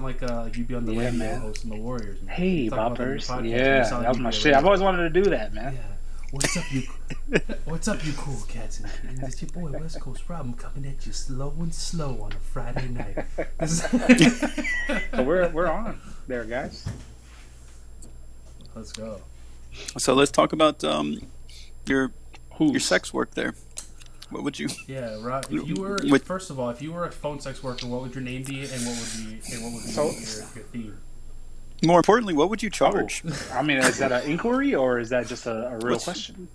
sound like uh, like you'd be on the Yeah, radio man. hosting the Warriors. Man. Hey, You talk about them in your boppers. podcast, Yeah, sound that was you'd my shit. I've always wanted to do that, man. Yeah. What's up, you? What's up, you cool cats and kittens? It's your boy West Coast Rob. I'm coming at you slow and slow on a Friday night. So we're we're on there, guys. Let's go. So let's talk about um, your Who's your sex work there. What would you? Yeah, Rob. If you were With- first of all, if you were a phone sex worker, what would your name be, and what would be, and what would be So- your, your theme? More importantly, what would you charge? Oh, I mean, is that an inquiry or is that just a, a real What's- question?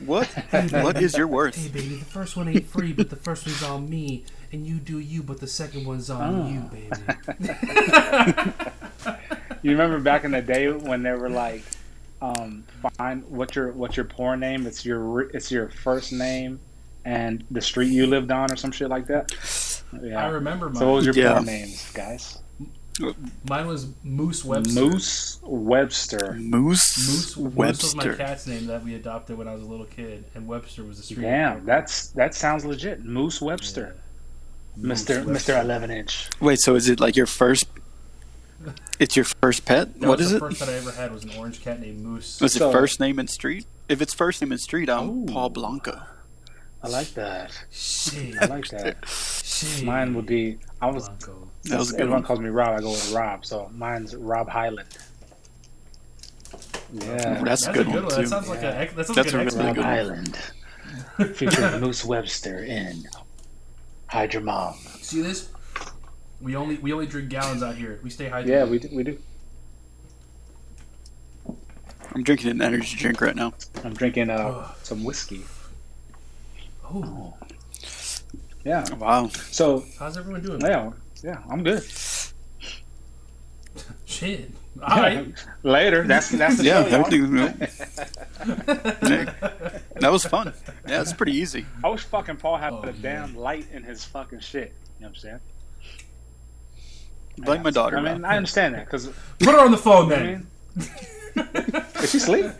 What what is your worth? Hey, baby, the first one ain't free, but the first one's on me, and you do you, but the second one's on Oh. you, baby. You remember back in the day when they were like, um, find what's your what's your porn name? It's your it's your first name and the street you lived on or some shit like that. Yeah. I remember mine. So what was your Yeah. porn names, guys? mine was Moose Webster. Moose Webster. Moose, Moose, Moose was my Webster. cat's name that we adopted when I was a little kid, and Webster was the street. Damn, name. that's that sounds legit. Moose Webster, Moose Mister Webster. Mister Eleven Inch. Wait, so is it like your first? It's your first pet. That what was the it? first that I ever had was an orange cat named Moose. Was it first name and street? If it's first name and street, I'm Ooh. Paul Blanco. I like that. Shit. I like that. Shit. Mine would be. I was. Blanco. That was a good everyone one. calls me Rob. I go with Rob. So mine's Rob Highland. Yeah. That's a good one, That too. sounds like a. That sounds That's like a really Rob good one. Highland. Featuring Moose Webster in Hide Your Mom. See this? We only we only drink gallons out here. We stay hydrated. Yeah, we do, we do. I'm drinking an energy drink right now. I'm drinking uh, some whiskey. Oh, Yeah. Wow. So how's everyone doing? yeah, yeah, I'm good. Shit. All right. Later. That's that's the Yeah, show. y'all. everything. That was fun. Yeah, it's pretty easy. I wish fucking Paul had Oh, a man. damn light in his fucking shit. You know what I'm saying? Blame my daughter. I mean, I understand that because Put her on the phone I then. is she asleep?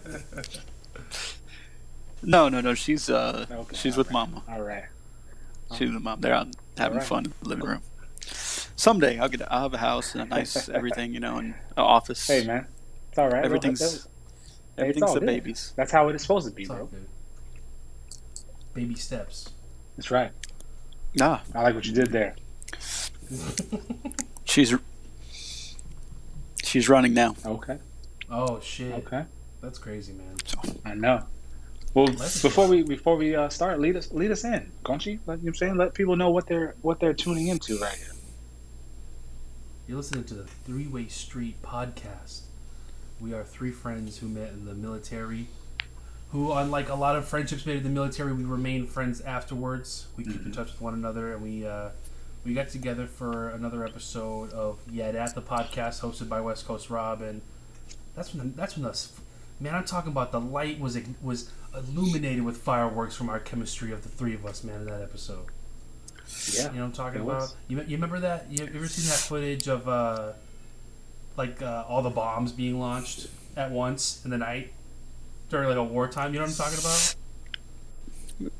No, no, no. She's uh, Okay, she's with alright. mama. All right. She's with mom. They're out having Alright. fun in the living room. Someday I'll get. I'll have a house and a nice everything, you know, and an office. Hey man, it's all right. Everything's- That- that- everything's the babies. That's how it is supposed to be, It's bro. Baby steps. That's right. Nah, I like what you did there. She's she's running now. Okay. Oh shit. Okay. That's crazy, man. I know. Well, Let's before go. we before we uh, start, lead us lead us in, don't you? Let, you know what I'm saying, let people know what they're what they're tuning into right here. You're listening to the Three Way Street podcast. We are three friends who met in the military. Who, unlike a lot of friendships made in the military, we remain friends afterwards. We keep in touch with one another, and we uh, we got together for another episode of Yet at the podcast, hosted by West Coast Rob, and that's when the, that's when the man I'm talking about the light was was illuminated with fireworks from our chemistry of the three of us, man, in that episode. Yeah. You know what I'm talking about? You, you remember that? You ever seen that footage of uh, like uh, all the bombs being launched at once in the night during like a wartime? You know what I'm talking about?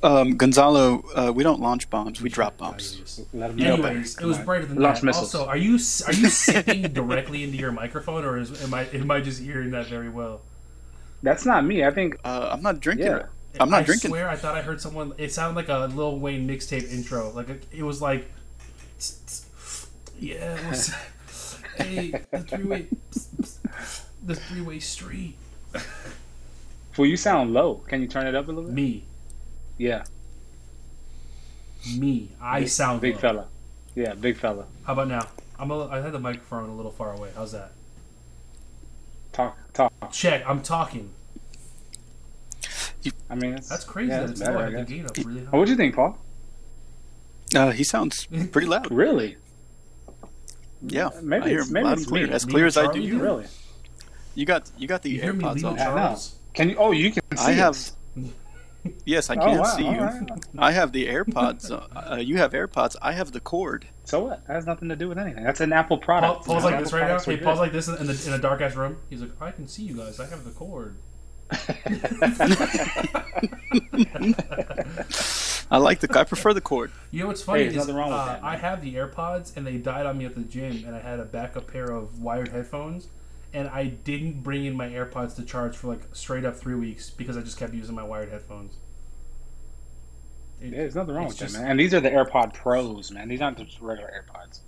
Um, Gonzalo, uh, we don't launch bombs. We drop bombs. Let 'em know. Anyways, it was brighter than Launch that. missiles. Also, are you are you sipping directly into your microphone, or is am I am I just hearing that very well? That's not me. I think. Uh, I'm not drinking. Yeah. I'm not I drinking. swear, I thought I heard someone. It sounded like a Lil Wayne mixtape intro. Like a, it was like, yeah, it was, hey, the three way, the three way street. Well, you sound low. Can you turn it up a little bit? Me, Yeah. me, I Big- sound big low. fella. Yeah, big fella. How about now? I'm a, I had the microphone a little far away. How's that? Talk, talk. Check. I'm talking. I mean, it's, That's crazy. Yeah, that that's it's better. low. I I the gain up really high. Oh, what'd you think, Paul? Uh, he sounds pretty loud. Really? Yeah, Maybe I hear it's- maybe it's clear, me. as Me clear and as I do you. Really? You got you got the You hear me, AirPods on. Yeah, I know. Charles? Can you? Oh, you can see I have. us. Yes, I Oh, can wow, see you. all right. I have the AirPods. Uh, you have AirPods. I have the cord. So what? That has nothing to do with anything. That's an Apple Paul, product. Paul's like this right now. products are Hey. Paul's like this in, the, in a dark ass room. He's like, I can see you guys. I have the cord. I like the. I prefer the cord. You know what's funny there's is nothing wrong with uh, that, I have the AirPods and they died on me at the gym, and I had a backup pair of wired headphones, and I didn't bring in my AirPods to charge for like straight up three weeks because I just kept using my wired headphones. It- Yeah, there's nothing wrong it's with that, just- man. And these are the AirPod Pros, man. These aren't just regular AirPods.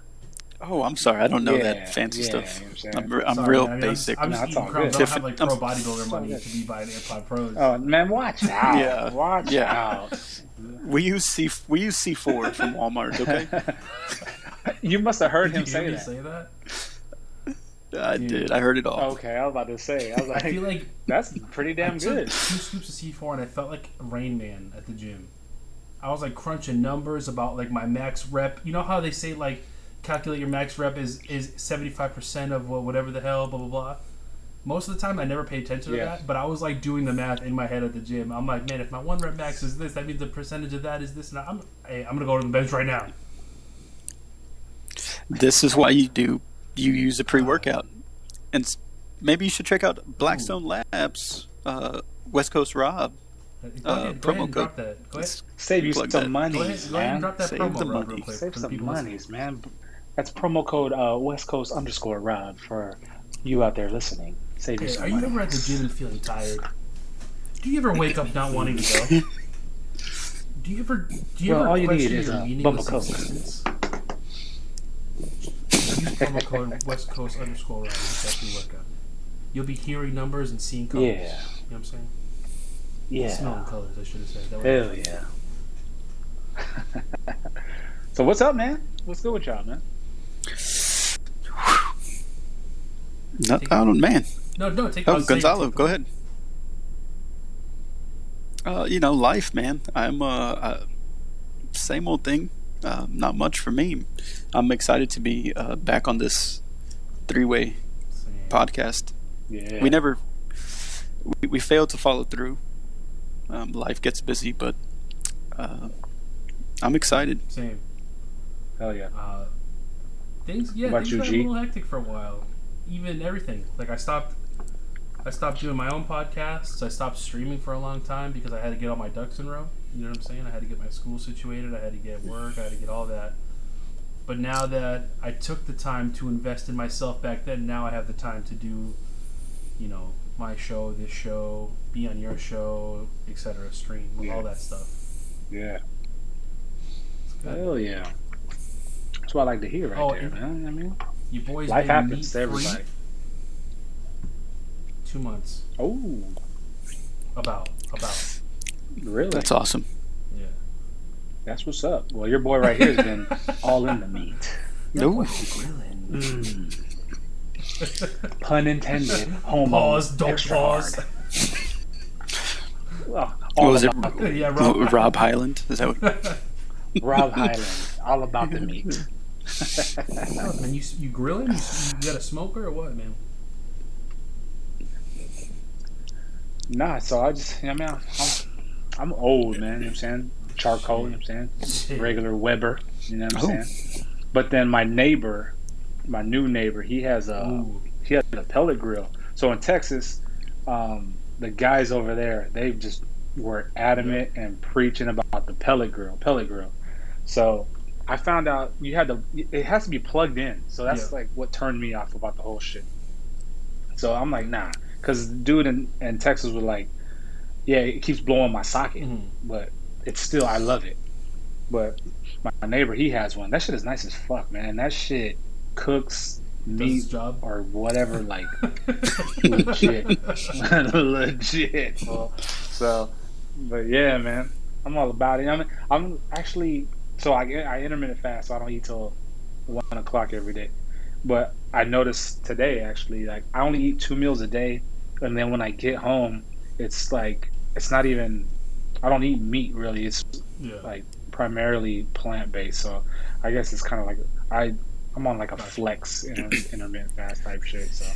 Oh, I'm sorry. I don't know Yeah, that fancy yeah, stuff. you know I'm? I'm, I'm Sorry, real man. I mean, I'm- basic. I'm, No, just it's crumbs. I don't have like pro bodybuilder all money good. to be buying AirPod Pros. Oh man, watch out! Yeah, watch yeah. out! we use C. We use C4 from Walmart. Okay, you must have heard Did him you say hear me that. say that? I Dude. did. I heard it all. Okay, I was about to say. I was like, I feel like, like that's pretty damn took good. two scoops of C4 and I felt like Rain Man at the gym. I was like crunching numbers about like my max rep. You know how they say like calculate your max rep is is seventy five percent of whatever the hell blah blah blah. Most of the time I never pay attention to Yeah. that, but I was like doing the math in my head at the gym. I'm like, man, if my one rep max is this, that means the percentage of that is this, and I'm hey, I'm gonna go to the bench right now. This is why you do. You use a pre-workout, and maybe you should check out Blackstone Labs. Uh, West Coast Rob. Uh, ahead, promo code. Go ahead, Save you some that. money, ahead, go ahead and man. Save promo the money. Save some people listening. monies, man. That's promo code uh, West Coast underscore Rob for you out there listening. Save you Hey, some are you ever at the gym and feeling tired? Do you ever wake up not wanting to go? Do you ever? Do you Well, ever all you need is a meaningless Bubba Coke. Existence? Use promo code West Coast underscore Rob after you workout. You'll be hearing numbers and seeing colors. Yeah, You know what I'm saying? yeah. Smelling colors, I should have said. That would- Hell yeah. so what's up, man? What's good with y'all, man? Not, I don't man. No, no, take Oh, I'll Gonzalo, take go ahead. Uh, you know, life, man. I'm uh, uh same old thing. Uh, not much for me. I'm excited to be uh, back on this three-way Same. podcast. Yeah. We never, we, we failed to follow through. Um, life gets busy, but uh, I'm excited. Same. Hell yeah. Uh, things, yeah, things you, got a G? little hectic for a while. Even everything. Like I stopped, I stopped doing my own podcasts. I stopped streaming for a long time because I had to get all my ducks in row. You know what I'm saying? I had to get my school situated. I had to get work. I had to get all that. But now that I took the time to invest in myself back then, now I have the time to do, you know, my show, this show, be on your show, etc. Stream, Yeah. all that stuff. Yeah. It's good. Hell yeah. That's what I like to hear right Oh, there, and- man. I mean, You boys life been happens to meat-free everybody. Two months. Oh, About. About. Really? That's awesome. Yeah. That's what's up. Well, your boy right here has been all in the meat. No, Mm. Pun intended. Home Pause, don't extra pause. Well, what was it? the- yeah, Rob. Rob Highland? Is that what? Rob Highland. All about the meat. Oh, man, you you grilling? You, you got a smoker or what, man? Nah, so I just, I mean, I'm, I'm old, man. You know what I'm saying? Charcoal, you know what I'm saying? Regular Weber, you know what I'm Oh. saying? But then my neighbor, my new neighbor, he has a Ooh. he has a pellet grill. So in Texas, um, the guys over there, they just were adamant and preaching about the pellet grill, pellet grill. So I found out you had to, it has to be plugged in. So that's Yeah. like what turned me off about the whole shit. So I'm like, nah, because dude in, in Texas was like, yeah, it keeps blowing my socket, Mhm. but it's still, I love it. But my, my neighbor, he has one. That shit is nice as fuck, man. That shit cooks Does meat job. or whatever, like legit, legit. Well, so, but yeah, man, I'm all about it. I'm, I'm actually so I I intermittent fast, so I don't eat till one o'clock every day. But I noticed today actually, like I only eat two meals a day, and then when I get home, it's like it's not even. I don't eat meat really. It's yeah. like primarily plant based. So I guess it's kind of like I I'm on like a flex inter- intermittent fast type shit. So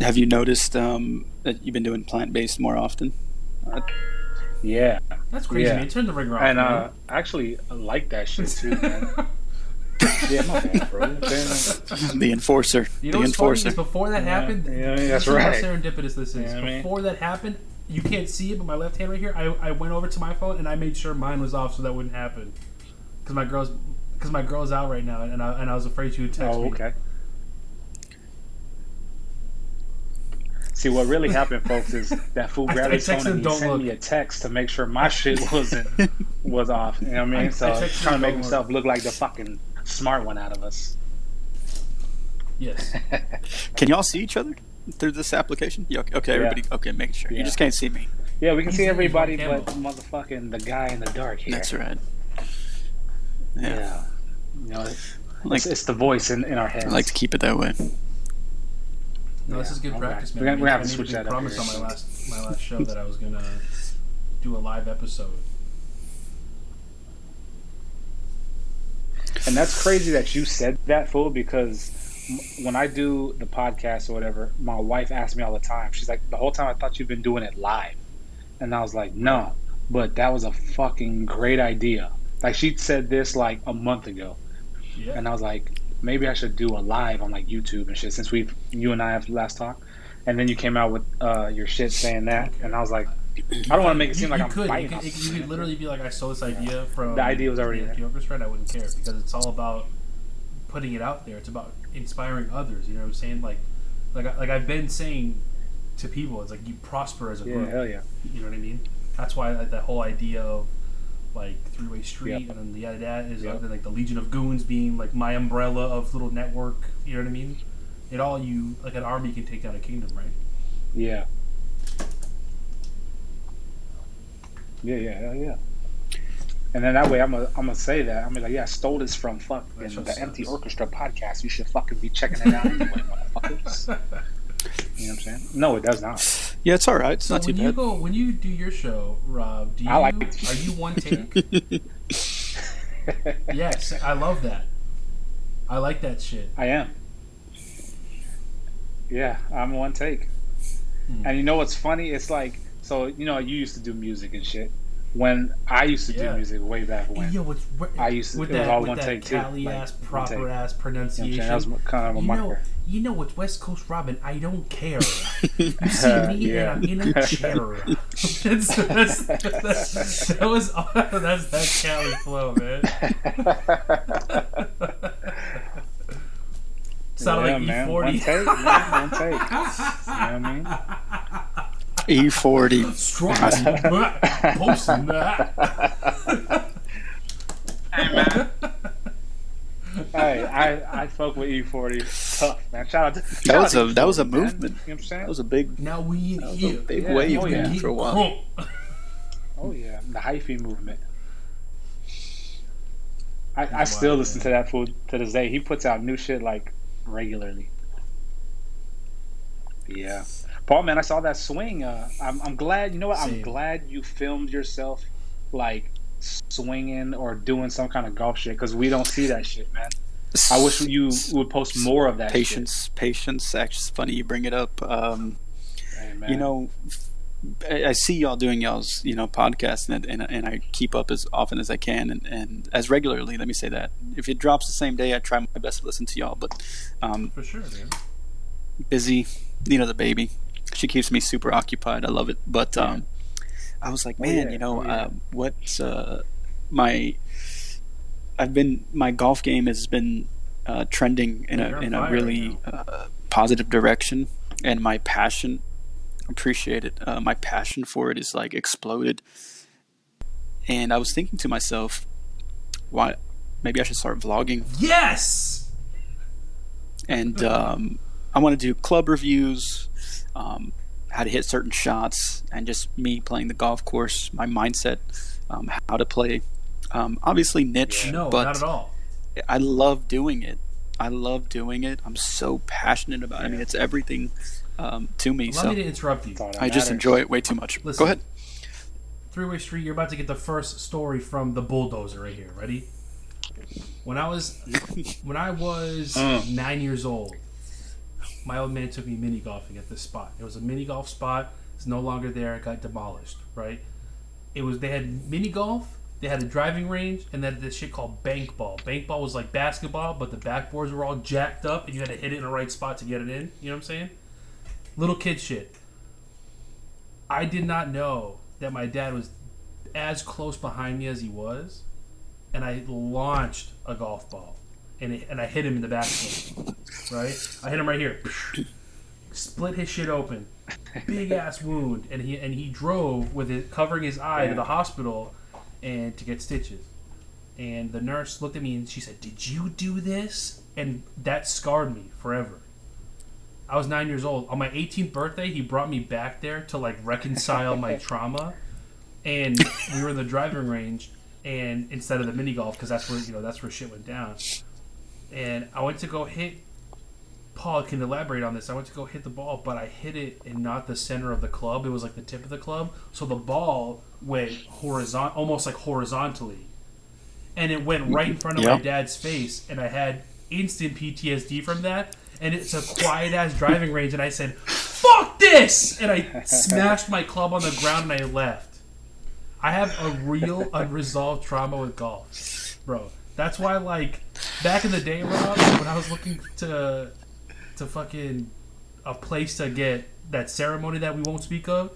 Have you noticed um, that you've been doing plant based more often? yeah, That's crazy, Yeah. man. Turn the ringer off, and man. uh, actually I like that shit too, man. yeah, my bad, bro. You know what I'm saying? the enforcer. you know the what's funny enforcer. is before that Yeah, happened, yeah, that's see how right. serendipitous this is. You know what Before that happened, you can't see it, but my left hand right here, I, I went over to my phone and I made sure mine was off so that wouldn't happen. Because my girl's because my girl's out right now, and I, and I was afraid she would text Oh, me. okay. See what really happened, folks, is that fool grabbed his phone and he sent look." me a text to make sure my shit wasn't was off. You know what I mean? I- I so texted trying to make "Don't himself look like the fucking smart one out of us. Yes. Can y'all see each other through this application? Yeah, okay, okay, everybody. Okay, making sure. Yeah. You just can't see me. Yeah, we can He's- see everybody, but camera. motherfucking the guy in the dark here. That's right. Yeah. Yeah. You know, Like, it's, it's the voice in, in our heads. I like to keep it that way. No, this is good Alright. practice, man. We're gonna- we're gonna have I to made a switch big that up promise here. on my last my last show that I was gonna do a live episode. And that's crazy that you said that, fool, because when I do the podcast or whatever, my wife asks me all the time. She's like, the whole time I thought you've been doing it live. And I was like, no, but that was a fucking great idea. Like, she said this like a month ago. Yeah. And I was like, maybe I should do a live on like YouTube and shit since we've, you and I have last talk. And then you came out with uh, your shit saying that. And I was like, I don't want to make it seem you, like you I'm could, fighting. You could, you could literally be like, I stole this idea from The idea was already the there. Yankee Orchestra, and I wouldn't care because it's all about putting it out there. It's about inspiring others. You know what I'm saying? Like, like, like I've been saying to people, it's like you prosper as a Yeah, group. hell yeah. You know what I mean? That's why like, that whole idea of like three way street Yep. and then the other that is Yep. uh, like the Legion of Goons being like my umbrella of little network. You know what I mean? It all you like an army can take down a kingdom, right? Yeah. Yeah, yeah, hell yeah. And then that way, I'm gonna I'm gonna say that I'm gonna be like, yeah, I stole this from fucking That show the Empty. Orchestra podcast. You should fucking be checking it out anyway, motherfuckers. You know what I'm saying? No, it does not. Yeah, it's all right. It's So not too when you go when you do your show, Rob, do you I like- are you one take? yes, I love that. I like that shit. I am. Yeah, I'm one take. Hmm. And you know what's funny? It's like so you know you used to do music and shit. When I used to Yeah. do music way back when, Yo, what's I used to- with it was that, all with one that take, too. Cali Like, ass, one proper take. ass you know pronunciation. that was kind of a you know, you know what's West Coast Robin? I don't care. You see me Yeah. and I'm in a chair. that's, that's, that's, that was that's that Cali flow, man. Sounded yeah, like man. E40. One take, man. One take. You know what I mean? E40. Strong posting that. Hey man. hey, I I fuck with E40 tough man. Shout out to That was out a to that was a E40, man. movement. You know what I'm saying? That was a big Now we that was here. a big Yeah, wave oh, yeah. man, for a while. oh yeah, the hyphy movement. I, I He's still wild, listen to that fool to this day. He puts out new shit like regularly. Yeah, Paul, man, I saw that swing. Uh, I'm I'm glad. You know what? I'm glad you filmed yourself like swinging or doing some kind of golf shit because we don't see that shit, man. I wish you would post more of that. patience, patience. Actually, it's funny you bring it up. Um. Hey, you know, I, I see y'all doing y'all's you know podcast, and, and and I keep up as often as I can, and, and as regularly. Let me say that if it drops the same day, I try my best to listen to y'all. But um, For sure, man. busy, you know, the baby. She keeps me super occupied. I love it. But um, I was like, Oh, man, yeah. you know, Oh, yeah. uh, what uh, my I've been my golf game has been uh, trending in You're a in a really uh, positive direction, and my passion appreciate it. Uh, my passion for it is like exploded, and I was thinking to myself, why maybe I should start vlogging Yes. and um, I want to do club reviews, um, how to hit certain shots, and just me playing the golf course, my mindset, um, how to play. Um, obviously niche, No, but not at all. I love doing it. I love doing it. I'm so passionate about it. I mean, it's everything um, to me. Allow so me to interrupt you. That's all I just matters. enjoy it way too much. Listen. Go ahead. Three Way Street, you're about to get the first story from the bulldozer right here. Ready? When I was when I was Mm. nine years old, my old man took me mini golfing at this spot. It was a mini golf spot. It's no longer there. It got demolished. Right? It was they had mini golf. They had a driving range and then this shit called bank ball. Bank ball was like basketball, but the backboards were all jacked up and you had to hit it in the right spot to get it in. You know what I'm saying? Little kid shit. I did not know that my dad was as close behind me as he was, and I launched a golf ball, and it, and I hit him in the backswing. right, I hit him right here, split his shit open, big ass wound, and he and he drove with it covering his eye to the hospital, and to get stitches. And the nurse looked at me and she said, "Did you do this?" And that scarred me forever. I was nine years old. On my 18th birthday, he brought me back there to like reconcile my trauma, and we were in the driving range, and instead of the mini golf, because that's where you know that's where shit went down. And I went to go hit. Paul can elaborate on this. I went to go hit the ball, but I hit it in not the center of the club. It was like the tip of the club, so the ball went horizontal, almost like horizontally, and it went right in front of my dad's face, and I had instant PTSD from that. And it's a quiet ass driving range, and I said, "Fuck this!" And I smashed my club on the ground, and I left. I have a real unresolved trauma with golf, bro. That's why, like, back in the day, Rob, when I was looking to to fucking a place to get that ceremony that we won't speak of,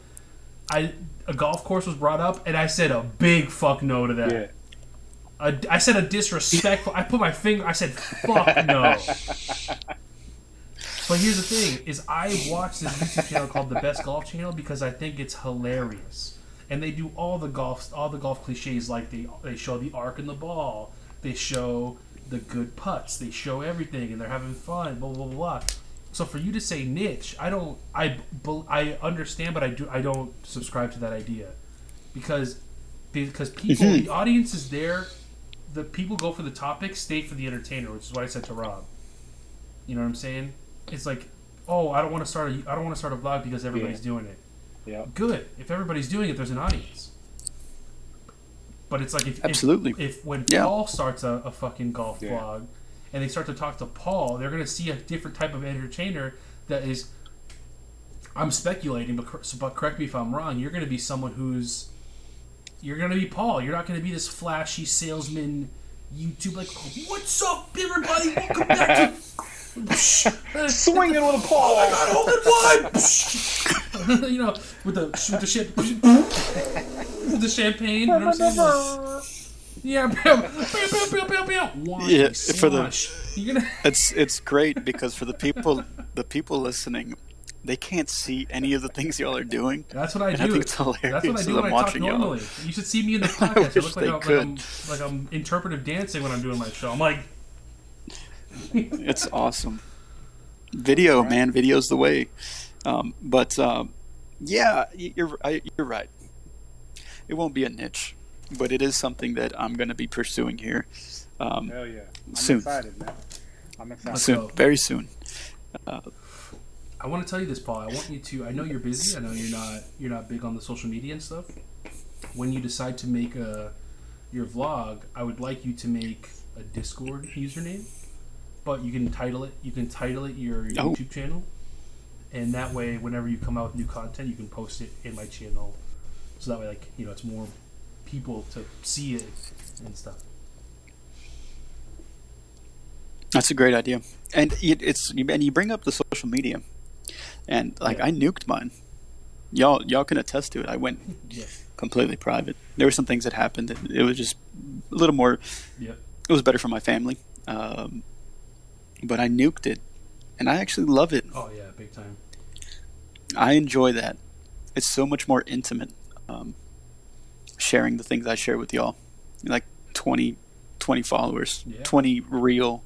I a golf course was brought up, and I said a big fuck no to that. Yeah. A, I said a disrespectful. I put my finger. I said fuck no. But here's the thing: is I watch this YouTube channel called the Best Golf Channel because I think it's hilarious, and they do all the golf, all the golf cliches. Like they they show the arc in the ball, they show the good putts, they show everything, and they're having fun. Blah blah blah. blah. So for you to say niche, I don't. I I understand, but I do. I don't subscribe to that idea because because mhm. people, the audience is there. The people go for the topic, stay for the entertainer, which is what I said to Rob. You know what I'm saying? It's like, oh, I don't want to start a, I don't want to start a vlog because everybody's Yeah. doing it. Yeah. Good. If everybody's doing it, there's an audience. But it's like if if- Absolutely. if, when Yeah. Paul starts a, a fucking golf Yeah. vlog, and they start to talk to Paul, they're gonna see a different type of entertainer that is. I'm speculating, but, so- but correct me if I'm wrong. You're gonna be someone who's you're gonna be Paul. You're not gonna be this flashy salesman YouTube like, what's up, everybody? Welcome back to Swinging with a Paul. Oh, I got hole in one. you know, with the with the shit, with the champagne. You know what I'm saying? Yeah, pew, pew, pew, pew, pew, pew. Yeah, for the- You're gonna. It's it's great because for the people the people listening, they can't see any of the things y'all are doing. That's what I And do. I think it's hilarious That's what I do when I'm I talk watching y'all. You should see me in the podcast. I, wish look like, they I'm, like, could. I'm, like I'm interpretive dancing when I'm doing my show. I'm like, It's awesome. Video, man, video's the way. Um, but um, yeah, you're I, you're right. It won't be a niche, but it is something that I'm going to be pursuing here um, Hell yeah. I'm Soon. excited, man. I'm excited. soon, go. very soon. I want to tell you this, Paul. I want you to. I know you're busy. I know you're not. You're not big on the social media and stuff. When you decide to make a your vlog, I would like you to make a Discord username, but you can title it. You can title it your Oh. YouTube channel, and that way, whenever you come out with new content, you can post it in my channel. So that way, like you know, it's more people to see it and stuff. That's a great idea, and it's and you bring up the social media, and like Yeah. I nuked mine. Y'all y'all can attest to it. I went Yeah. completely private. There were some things that happened. That it was just a little more. Yep. It was better for my family, um, but I nuked it, and I actually love it. Oh yeah, big time. I enjoy that. It's so much more intimate. Um, sharing the things I share with y'all, like 20, 20 followers, Yeah. twenty real,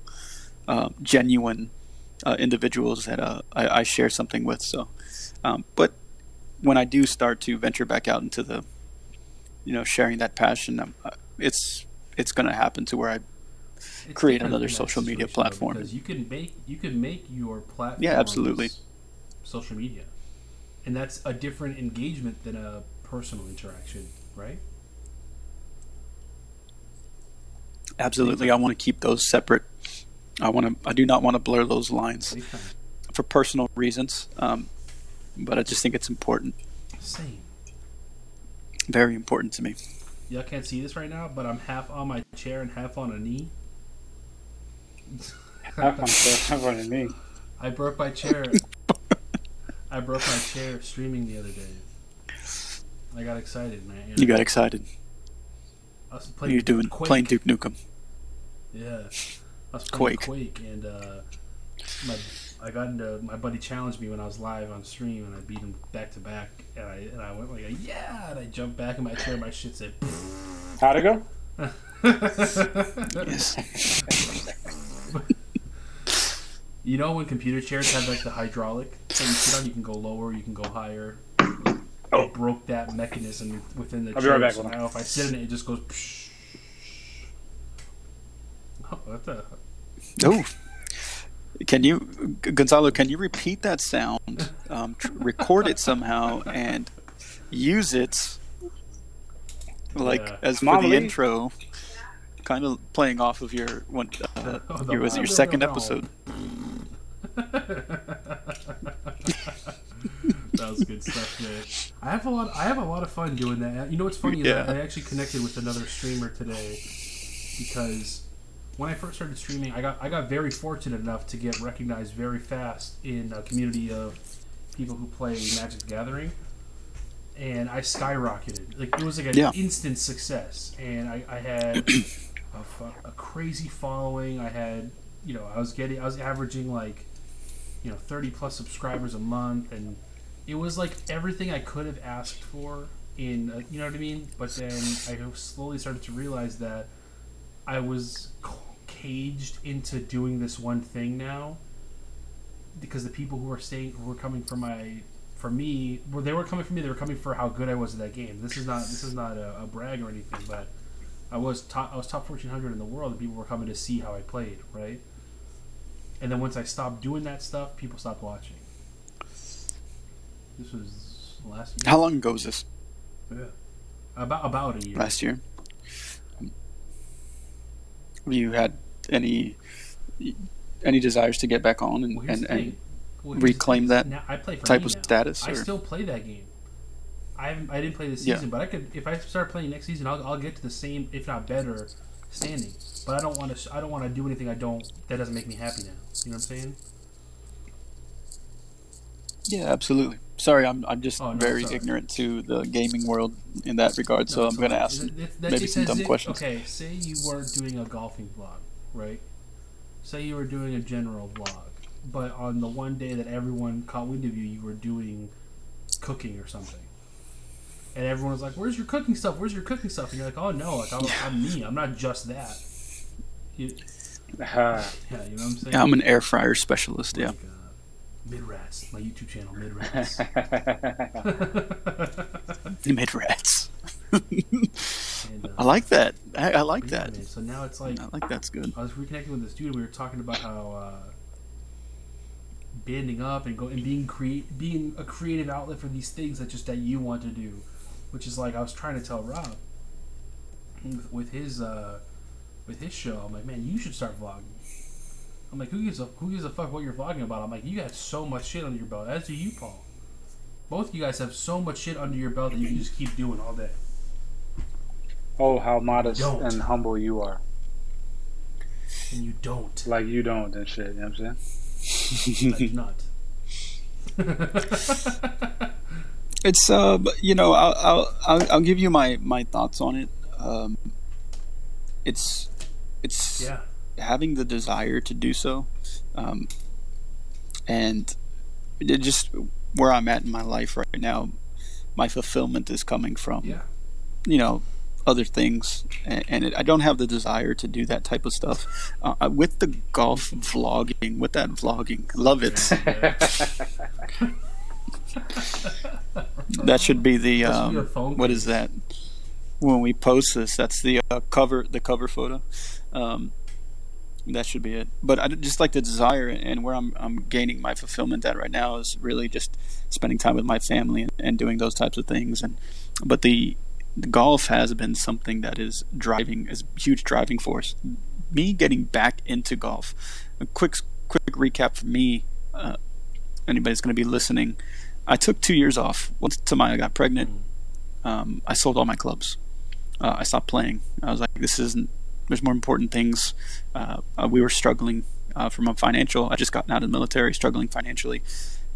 uh, genuine uh, individuals that uh, I, I share something with. So, um, but when I do start to venture back out into the, you know, sharing that passion, um, uh, it's it's going to happen to where I create another social media platform. because you can make you can make your platform Yeah, absolutely. social media and that's a different engagement than a personal interaction right absolutely I want to keep those separate. I want to. I do not want to blur those lines. For personal reasons. Um, but I just think it's important, same very important to me. y'all can't see this right now but i'm half on my chair and half on a knee Have fun, sir. Have me. i broke my chair i broke my chair streaming the other day I got excited. And I, You got excited. I was playing You're doing Quake. playing Duke Nukem. Yeah, I was playing Quake. Quake, and uh, my I got into my buddy challenged me when I was live on stream, and I beat him back to back, and I and I went like yeah, and I jumped back in my chair, and my shit said. How'd it go? Yes. You know when computer chairs have like the hydraulic that you sit on, you can go lower, you can go higher. Oh. I broke that mechanism within the I'll be chair. right back, so now if I sit in it, it just goes. Psh. Oh, what the? Oh. Can you, Gonzalo? Can you repeat that sound? Um, tr- record it somehow and use it, like Yeah. as for Mama the Lee. intro. Kind of playing off of your one. Uh, Oh, your was it your second episode. that was good stuff, man. I have a lot. I have a lot of fun doing that. You know what's funny Yeah. I, actually connected with another streamer today because when I first started streaming, I got I got very fortunate enough to get recognized very fast in a community of people who play Magic the Gathering, and I skyrocketed. Like it was like an Yeah. instant success, and I, I had a, fu- a crazy following. I had you know I was getting I was averaging like you know 30 plus subscribers a month and it was like everything i could have asked for in you know what i mean but then i slowly started to realize that i was caged into doing this one thing now because the people who were staying who were coming for my for me well they were coming for me they were coming for how good i was at that game this is not this is not a, a brag or anything but i was top i was top 1400 in the world and people were coming to see how i played right and then once I stopped doing that stuff, people stopped watching. This was last year. How long ago was this? Yeah. About about a year. Last year. Have you had any any desires to get back on and Well, and, and. Well, reclaim that Now, I play for type of now. status, I or- still play that game. I haven't, I didn't play this Yeah. season, but I could if I start playing next season, I'll, I'll get to the same, if not better, standing. But I don't want to. I don't want to do anything I don't that doesn't make me happy now. You know what I'm saying? Yeah, absolutely. Sorry, I'm I'm just Oh, no, very sorry. ignorant to the gaming world in that regard, so I'm going to ask It- it- that- maybe some dumb if- questions. Okay, say you weren't doing a golfing vlog, right? Say you were doing a general vlog, but on the one day that everyone caught wind of you, you were doing cooking or something. And everyone was like, "Where's your cooking stuff? Where's your cooking stuff?" And you're like, "Oh no, like I'm, I'm me. I'm not just that." You, Ah, yeah, you know what I'm saying? I'm an air fryer specialist. Yeah, Like, uh, Mid Rats, my YouTube channel, Mid Rats. you made rats. and, uh, I like that. I, I like yeah, that. man, So now it's like I like that's good. I was reconnecting with this dude. We were talking about how uh, banding up and go and being create being a creative outlet for these things that just that you want to do, which is like I was trying to tell Rob with, with his uh, with his show. I'm like, man, you should start vlogging. I'm like, who gives a who gives a fuck what you're vlogging about? I'm like, you got so much shit under your belt. As do you, Paul. Both of you guys have so much shit under your belt that you can just keep doing all day. oh, how modest and humble you are. And you don't. Like you don't and shit. You know what I'm saying? Like not. It's uh, you know, I'll, I'll I'll I'll give you my my thoughts on it. Um, it's it's yeah. having the desire to do so, um, and it just where I'm at in my life right now, my fulfillment is coming from Yeah. you know other things and, and it, i don't have the desire to do that type of stuff uh, uh, with the golf vlogging with that vlogging love it that should be the um, what is that? When we post this that's the uh, cover the cover photo. Um, that should be it. But i just like the desire and where i'm, I'm gaining my fulfillment at right now is really just spending time with my family and, and doing those types of things. And but the, the golf has been something that is driving is a huge driving force. Me getting back into golf a quick quick recap for me uh, anybody's going to be listening i took two years off once Tamaya got pregnant. Um, i sold all my clubs. Uh, i stopped playing. I was like this isn't there's more important things. Uh, uh, we were struggling uh, from a financial i just gotten out of the military struggling financially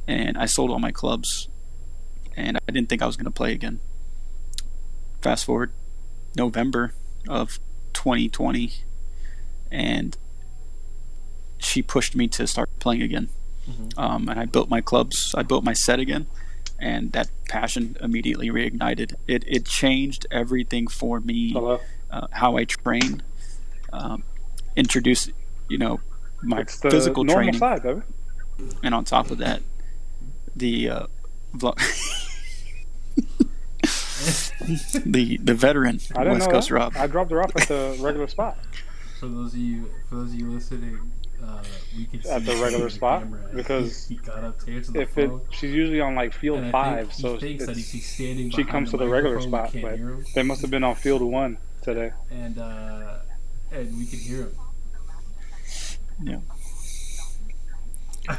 and i sold all my clubs and i didn't think i was going to play again. Fast forward November of 2020, and she pushed me to start playing again. Mhm. Um, and I built my clubs. I built my set again, and that passion immediately reignited. It it changed everything for me. Hello. Uh, how I train, um, introduce, you know, my It's physical normal training, side, baby. and on top of that, the uh, vlog. the the veteran I didn't West know Coast that. Rob. I dropped her off at the regular spot. For those of you, for those of you listening, uh, we can see At the regular on spot, camera. because he got up to answer the If it, she's usually on like field and five, think so thinks that if he's standing she behind comes to the the regular spot, but they must have been on field one today. and uh, and we can hear him. Yeah.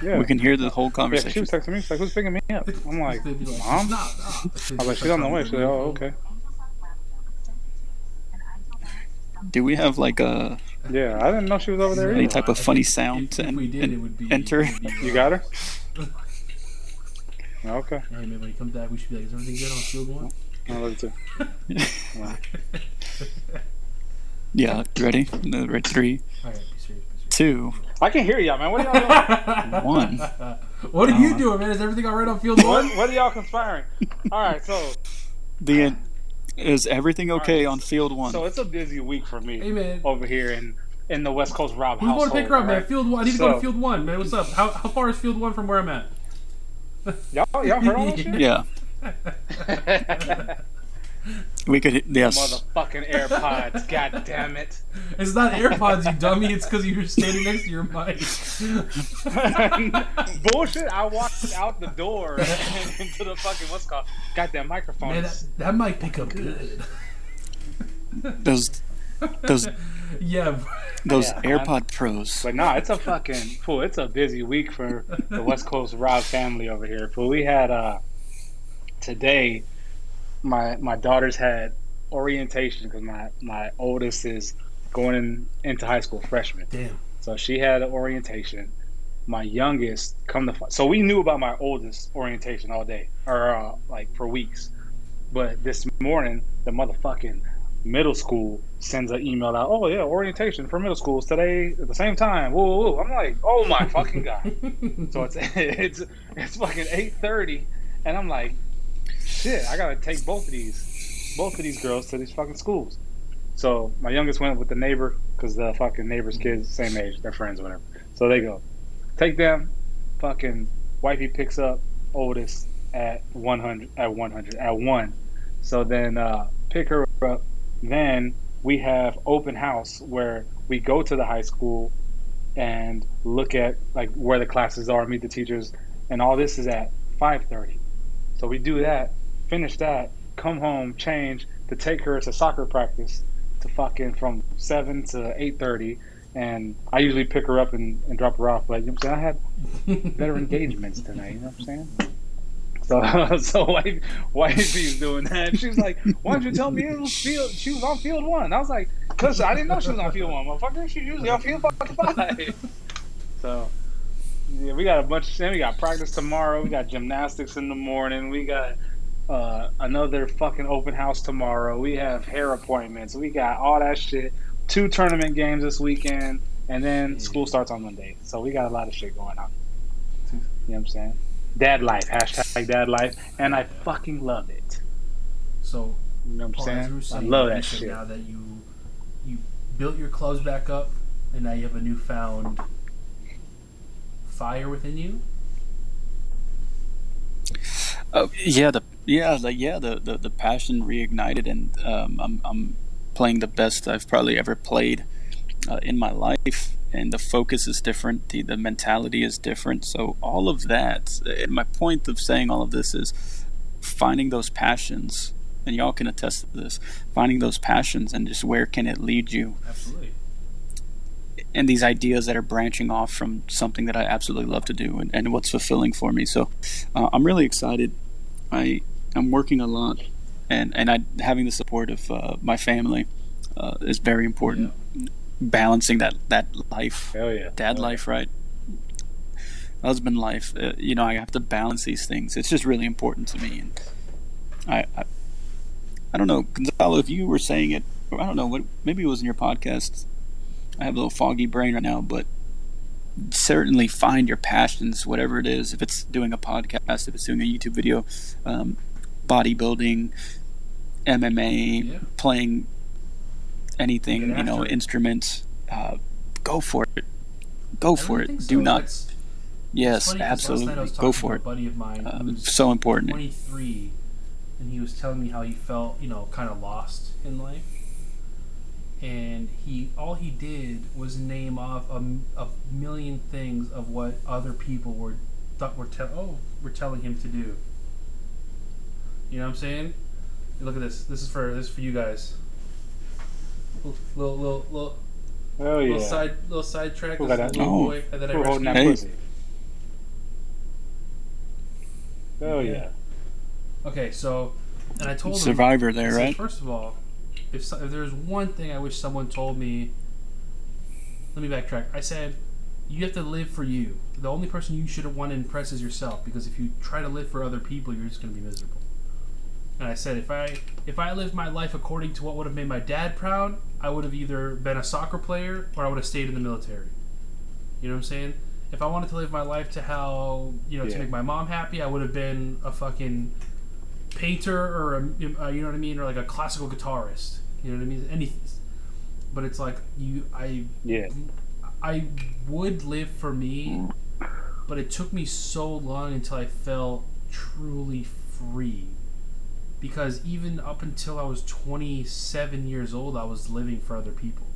Yeah. We can hear the whole conversation. Yeah, she conversation. was texting me. She's like, "Who's picking me up?" I'm like, They'd be "Mom." Nah, nah. I was like, "She's on the way." She's like, "Oh, okay." Do we have like a Yeah, I didn't know she was over there. any Either. type of I funny sound If, to if en- we did, en- it would be enter? it would be You uh, got her? Okay. Hey man, when he comes back, we should be like, "Is everything good on field one?" I'll let it to- Yeah, ready? No, right, three, All right, be serious. Be serious. two, I can hear y'all, man. What are y'all doing? one. what are you Uh, doing, man? Is everything all right on field one? what, what are y'all conspiring? All right, so The is everything okay on field one? so it's a busy week for me Hey over here in in the West Coast Rob who's going household. to pick her up, man? Field one. I need to go to field one, man. What's up? How, how far is field one from where I'm at? Y'all, y'all heard all that shit? yeah, we could. Yes, Motherfucking AirPods, god damn it. It's not AirPods, you dummy. It's because you're standing next to your mic. Bullshit, I walked out the door into the fucking, what's it called, goddamn microphone. Man, that, that might pick up good. those those Yeah. those Yeah, man. AirPod Pros. But nah, it's a fucking fool. It's a busy week for the West Coast Rob family over here. Fool, we had uh today. My my daughters had orientation because my my oldest is going in, into high school freshman. Damn. So she had an orientation. My youngest come to so we knew about my oldest orientation all day or uh, like for weeks, but this morning the motherfucking middle school sends an email out. Oh yeah, orientation for middle schools today at the same time. Woo woo. woo. I'm like, oh my fucking god. So it's it's it's fucking eight thirty, and I'm like, shit, I gotta take both of these, both of these girls to these fucking schools. So my youngest went with the neighbor because the fucking neighbor's kids same age, they're friends, whatever. So they go, take them. Fucking wifey picks up oldest at one hundred at one hundred at one. So then uh, pick her up. Then we have open house where we go to the high school and look at like where the classes are, meet the teachers, and all this is at five thirty. So we do that, finish that, come home, change to take her to soccer practice to fucking from seven to eight thirty. And I usually pick her up and, and drop her off. But you know what I'm saying? I had better engagements tonight. You know what I'm saying? So, so wife, wifey's doing that. She's like, "Why didn't you tell me it was field? She was on field one." I was like, "Cause I didn't know she was on field one, motherfucker. She's usually on field fucking five. So, yeah, we got a bunch. Then we got practice tomorrow. We got gymnastics in the morning. We got uh, another fucking open house tomorrow. We have hair appointments. We got all that shit. Two tournament games this weekend, and then school starts on Monday. So we got a lot of shit going on. You know what I'm saying? Dad life. Hashtag dad life. And I fucking love it. so, You know what I'm were saying? I love that shit. Now that you you built your clothes back up, and now you have a newfound fire within you. Uh, yeah, the yeah, like yeah, the, the, the passion reignited, and um, I'm I'm playing the best I've probably ever played uh, in my life, and the focus is different, the the mentality is different. So all of that, and my point of saying all of this is finding those passions, and y'all can attest to this, finding those passions, and just where can it lead you, Absolutely. And these ideas that are branching off from something that I absolutely love to do and, and what's fulfilling for me. So uh, I'm really excited. I I'm working a lot, and and I having the support of uh, my family uh, is very important. Balancing that that life, yeah. dad Hell yeah. life, right? Husband life. Uh, you know, I have to balance these things. It's just really important to me, and I. I I don't know, Gonzalo, if you were saying it, or I don't know, what maybe it was in your podcast. I have a little foggy brain right now, but certainly find your passions, whatever it is. If it's doing a podcast, if it's doing a YouTube video, um, bodybuilding, MMA, Yeah. playing anything, you know, it. instruments, uh, go for it. Go I for it. think Do so. not. It's- it's yes, funny 'cause last night I absolutely. Go for it. Buddy of mine who's so important. 23, and he was telling me how he felt, you know, kind of lost in life. And he, all he did was name off a million things of what other people were thought were tell oh were telling him to do. You know what I'm saying? Look at this. This is for this is for you guys. Little little little little, Hell little yeah. side little side track. Who This that? little Oh. boy that I Who holding that Hey. yeah. Okay, so, and I told him Survivor I there, said, right? First of all, if, if there's one thing I wish someone told me, let me backtrack. I said, you have to live for you. The only person you should have want to impress is yourself, because if you try to live for other people, you're just going to be miserable. And I said, if I if I lived my life according to what would have made my dad proud, I would have either been a soccer player or I would have stayed in the military. You know what I'm saying? If I wanted to live my life to how you know to make my mom happy, I would have been a fucking painter or a, you know what I mean, or like a classical guitarist. You know what I mean? Anything. But it's like you, I, Yeah. I would live for me, but it took me so long until I felt truly free. Because even up until I was 27 years old, I was living for other people.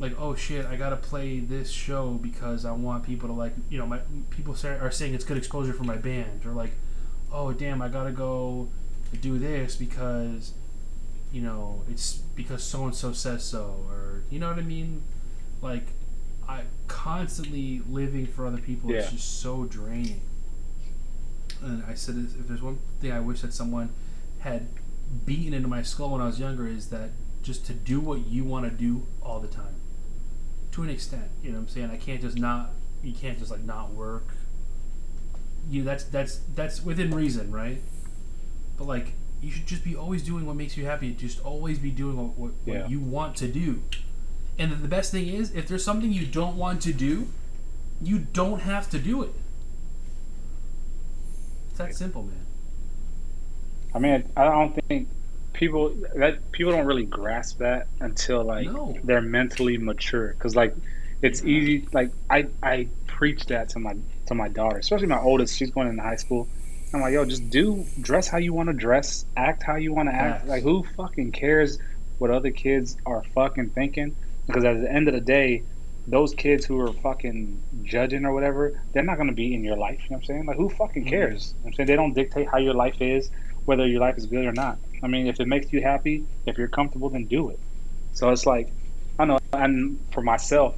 Like, oh shit, I gotta play this show because I want people to like, you know, my people say, are saying it's good exposure for my band, or like, oh damn, I gotta go do this because, you know, it's because so and so says so, or you know what I mean? Like, I constantly living for other people is just so draining. And I said, if there's one thing I wish that someone had beaten into my skull when I was younger, is that just to do what you want to do all the time, to an extent. You know what I'm saying? I can't just not. You can't just like not work. You that's that's that's within reason, right? But like you should just be always doing what makes you happy. Just always be doing what, what, Yeah. what you want to do. And the best thing is, if there's something you don't want to do, you don't have to do it. It's that simple, man. I mean, I don't think people that people don't really grasp that until like No. they're mentally mature. Because like, it's easy. Like I I preach that to my to my daughter, especially my oldest. She's going into high school. I'm like, yo, just do dress how you want to dress, act how you want to act. Facts. Like, who fucking cares what other kids are fucking thinking? Because at the end of the day, those kids who are fucking judging or whatever, they're not going to be in your life. You know what I'm saying? Like, who fucking Mhm. cares? You know I'm saying? They don't dictate how your life is, whether your life is good or not. I mean, if it makes you happy, if you're comfortable, then do it. So it's like, I know. And for myself,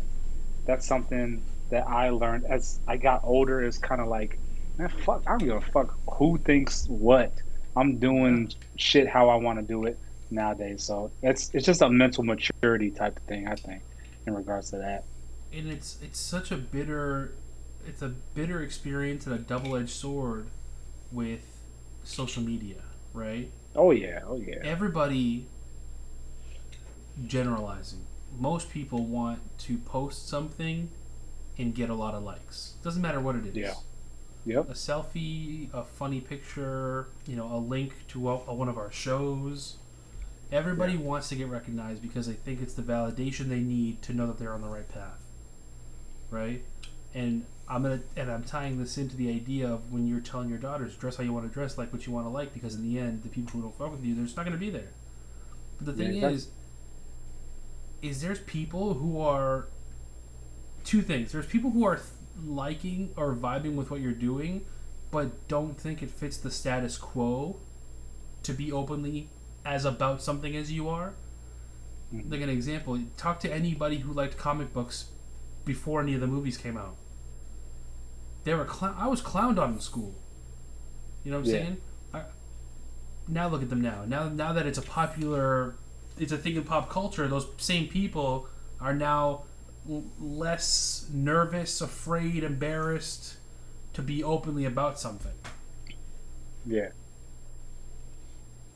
that's something that I learned as I got older. Is kind of like, man, fuck, I don't give a fuck who thinks what. I'm doing shit how I want to do it nowadays. So it's it's just a mental maturity type of thing, I think, in regards to that. and it's it's such a bitter it's a bitter experience and a double-edged sword with social media right Oh yeah, oh yeah, everybody generalizing most people want to post something and get a lot of likes doesn't matter what it is Yeah. Yep, a selfie a funny picture you know a link to a, a- one of our shows. Everybody Yeah. wants to get recognized because they think it's the validation they need to know that they're on the right path right? And i'm gonna and i'm tying this into the idea of when you're telling your daughters dress how you want to dress like what you want to like because in the end the people who don't fuck with you they're just not gonna be there. But the thing Yeah, is is there's people who are two things. There's people who are liking or vibing with what you're doing but don't think it fits the status quo to be openly as about something as you are. Mhm. like an example talk to anybody who liked comic books before any of the movies came out. They were clown i was clowned on in school. You know what i'm Yeah. saying? I, now look at them now. Now now that it's a popular it's a thing in pop culture those same people are now less nervous afraid embarrassed to be openly about something yeah.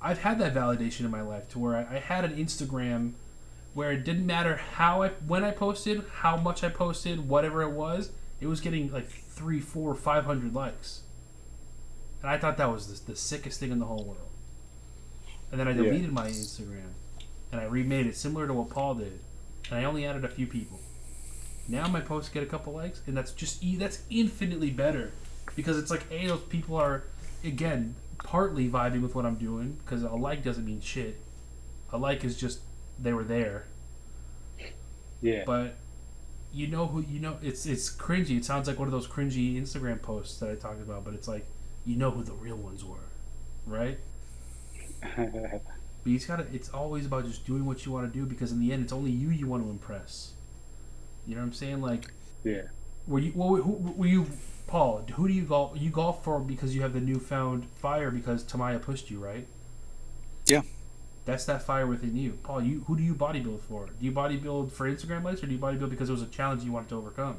I've had that validation in my life to where I, I had an Instagram where it didn't matter how I when I posted, how much I posted, whatever it was, it was getting like three, four, five hundred likes, and I thought that was the, the sickest thing in the whole world. And then I Yeah. deleted my Instagram, and I remade it similar to what Paul did, and I only added a few people. Now my posts get a couple likes, and that's just that's infinitely better because it's like a those people are again partly vibing with what I'm doing because a like doesn't mean shit. A like is just they were there, Yeah. but you know who you know. It's it's cringy. It sounds like one of those cringy Instagram posts that I talked about, but it's like you know who the real ones were, right? But you has gotta. It's always about just doing what you want to do because in the end, it's only you you want to impress. You know what I'm saying? Like, yeah. were you? Well, who, were you, Paul? Who do you golf? You golf for because you have the newfound fire because Tamaya pushed you, right? Yeah. That's that fire within you, Paul. You who do you bodybuild for? Do you bodybuild for Instagram likes, or do you bodybuild because it was a challenge you wanted to overcome?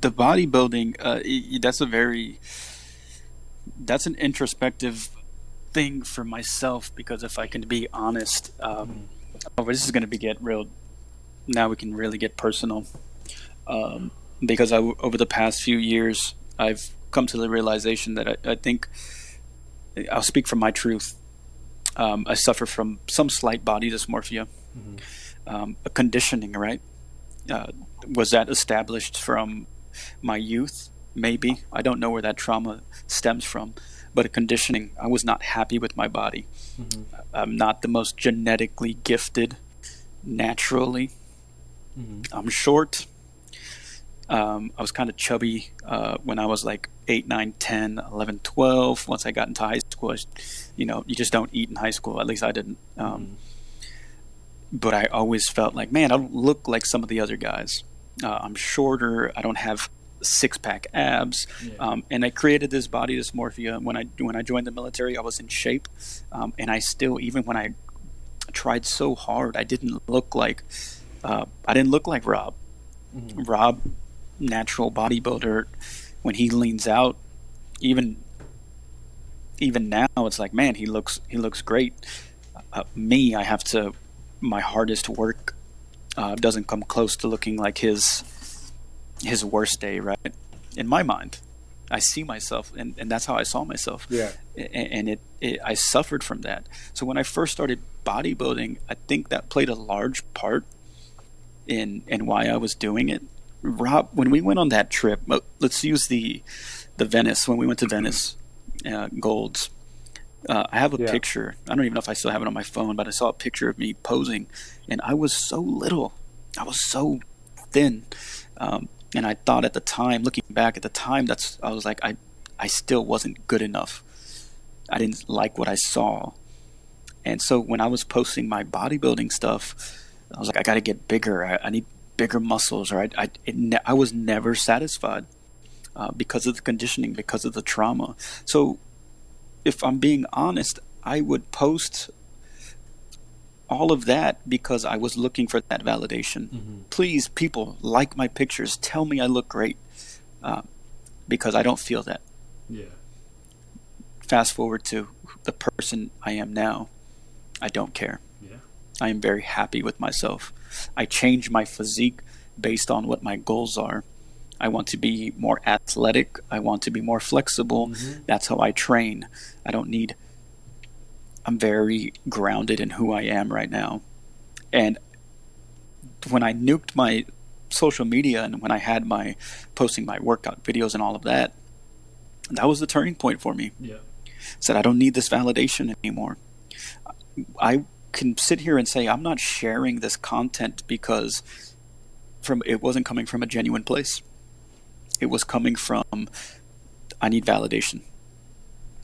the bodybuilding uh, y- y- that's a very that's an introspective thing for myself because if i can be honest um, oh, this is going to be get real now we can really get personal um, because I, over the past few years i've come to the realization that i, I think i'll speak from my truth um, i suffer from some slight body dysmorphia um, a conditioning right uh, was that established from my youth? Maybe. I don't know where that trauma stems from, but a conditioning. I was not happy with my body. I'm not the most genetically gifted naturally. I'm short. Um, I was kind of chubby uh, when I was like 8, 9, 10, 11, 12. Once I got into high school, I, you know, you just don't eat in high school. At least I didn't. Um, but I always felt like, man, I don't look like some of the other guys. Uh, I'm shorter. I don't have six pack abs, Yeah. um, and I created this body dysmorphia. When I when I joined the military, I was in shape, um, and I still, even when I tried so hard, I didn't look like uh, I didn't look like Rob. Rob, natural bodybuilder, when he leans out, even even now, it's like, man, he looks he looks great. Uh, me, I have to my hardest work uh, doesn't come close to looking like his his worst day, right? In my mind, I see myself, and, and that's how I saw myself. Yeah. And it, it I suffered from that. So when I first started bodybuilding, I think that played a large part in in why I was doing it. Rob, when we went on that trip, uh, let's use the the Venice when we went to Venice, uh, Gold's. Uh, I have a Yeah. picture. I don't even know if I still have it on my phone, but I saw a picture of me posing, and I was so little. I was so thin, um, and I thought at the time, looking back at the time, that's I was like, I, I still wasn't good enough. I didn't like what I saw, and so when I was posting my bodybuilding stuff, I was like, I got to get bigger. I, I need bigger muscles, or I, I, it ne- I was never satisfied uh, because of the conditioning, because of the trauma. So, if I'm being honest, I would post all of that because I was looking for that validation. Please, people, like my pictures. Tell me I look great uh, because I don't feel that. Yeah. Fast forward to the person I am now, I don't care. I am very happy with myself. I change my physique based on what my goals are. I want to be more athletic. I want to be more flexible. Mm-hmm. That's how I train. I don't need. I'm very grounded in who I am right now. And when I nuked my social media and when I had my posting my workout videos and all of that, that was the turning point for me Yeah. said I don't need this validation anymore. I can sit here and say I'm not sharing this content because from it wasn't coming from a genuine place. It was coming from I need validation.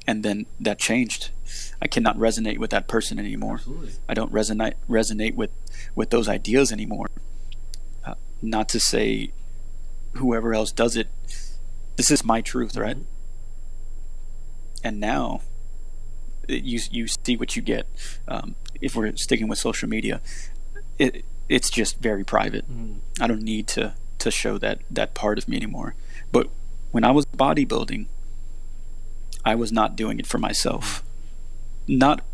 And then that changed. I cannot resonate with that person anymore. Absolutely. I don't resonate resonate with with those ideas anymore. Uh, not to say whoever else does it. This is my truth, right? And now you you see what you get. Um, if we're sticking with social media, it it's just very private. I don't need to to show that that part of me anymore. But when I was bodybuilding, I was not doing it for myself. not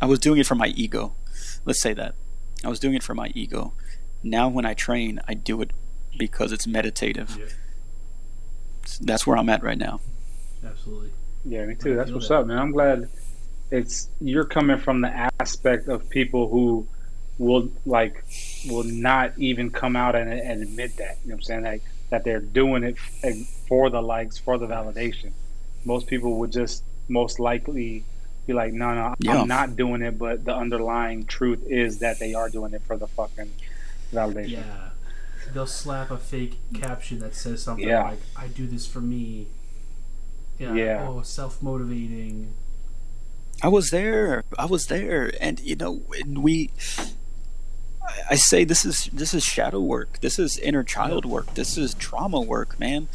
I was doing it for my ego. Let's say that. I was doing it for my ego. Now when I train, I do it because it's meditative. Yeah, That's where I'm at right now. absolutely. Yeah, me too. That's what's that. up, man. I'm glad it's you're coming from the aspect of people who will like will not even come out and, and admit that. You know what I'm saying? Like that they're doing it for the likes, for the validation. Most people would just most likely be like, no, no, I'm not doing it. But the underlying truth is that they are doing it for the fucking validation. Yeah. They'll slap a fake caption that says something Yeah. like, I do this for me. Yeah. Yeah. Oh, self motivating. I was there. I was there, and you know, and we. I- I say this is this is shadow work. This is inner child work. This is trauma work, man.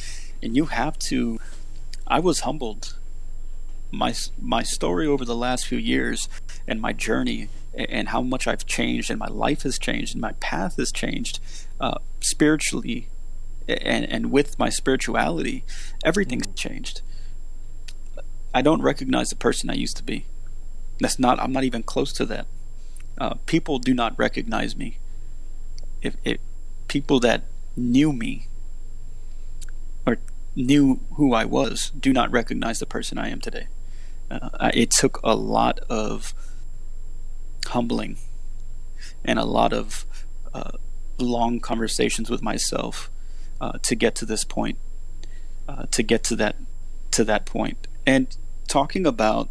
And you have to. I was humbled. My my story over the last few years, and my journey, and how much I've changed, and my life has changed, and my path has changed, uh, spiritually, and and with my spirituality, everything's changed. I don't recognize the person I used to be. That's not. I'm not even close to that. Uh, people do not recognize me. If, if people that knew me or knew who I was do not recognize the person I am today. Uh, it took a lot of humbling and a lot of uh, long conversations with myself uh, to get to this point, uh, to get to that to that point. And talking about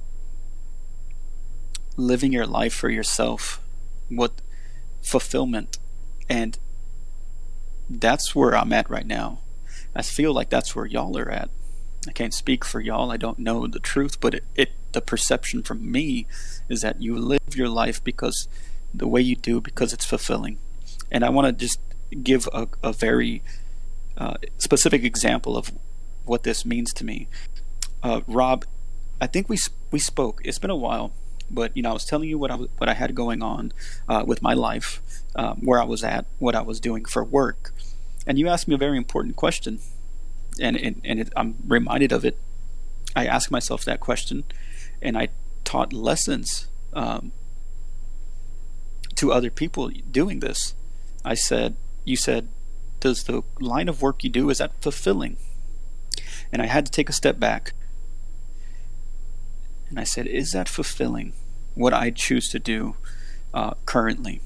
living your life for yourself, what fulfillment, and that's where I'm at right now. I feel like that's where y'all are at. I can't speak for y'all. I don't know the truth, but it, it the perception from me is that you live your life because the way you do because it's fulfilling. And I want to just give a, a very uh, specific example of what this means to me. Uh, Rob, I think we we spoke. It's been a while, but you know I was telling you what I what I had going on uh, with my life, um, where I was at, what I was doing for work, and you asked me a very important question, and and, and it, I'm reminded of it. I asked myself that question, and I taught lessons um, to other people doing this. I said, "You said, does the line of work you do is that fulfilling?" And I had to take a step back and I said, Is that fulfilling what I choose to do uh, currently?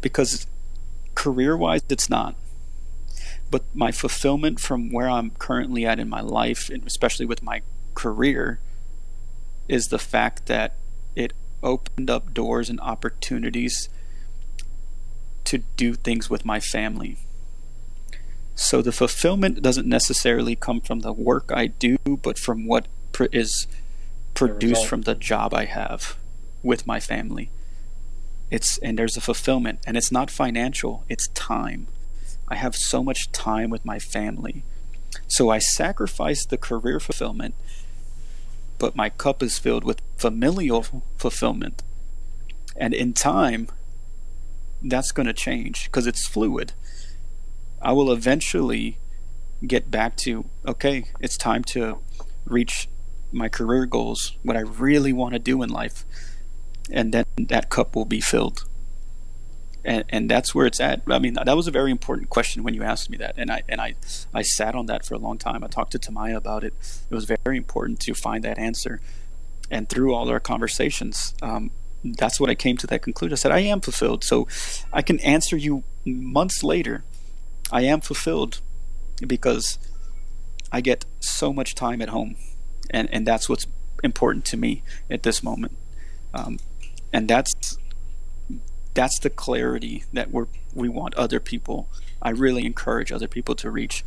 Because career wise, it's not. But my fulfillment from where I'm currently at in my life, and especially with my career, is the fact that it opened up doors and opportunities to do things with my family. So the fulfillment doesn't necessarily come from the work I do, but from what is produced from the job I have with my family. It's and there's a fulfillment, and it's not financial; it's time. I have so much time with my family, so I sacrifice the career fulfillment, but my cup is filled with familial fulfillment, and in time, that's going to change because it's fluid. I will eventually get back to okay, it's time to reach my career goals, what I really want to do in life, and then that cup will be filled. And and that's where it's at. I mean, that was a very important question when you asked me that, and I and I I sat on that for a long time. I talked to Tamaya about it. It was very important to find that answer, and through all our conversations, um, that's what I came to that conclusion. I said I am fulfilled, so I can answer you months later. I am fulfilled because I get so much time at home, and and that's what's important to me at this moment, um, and that's that's the clarity that we we want other people. I really encourage other people to reach.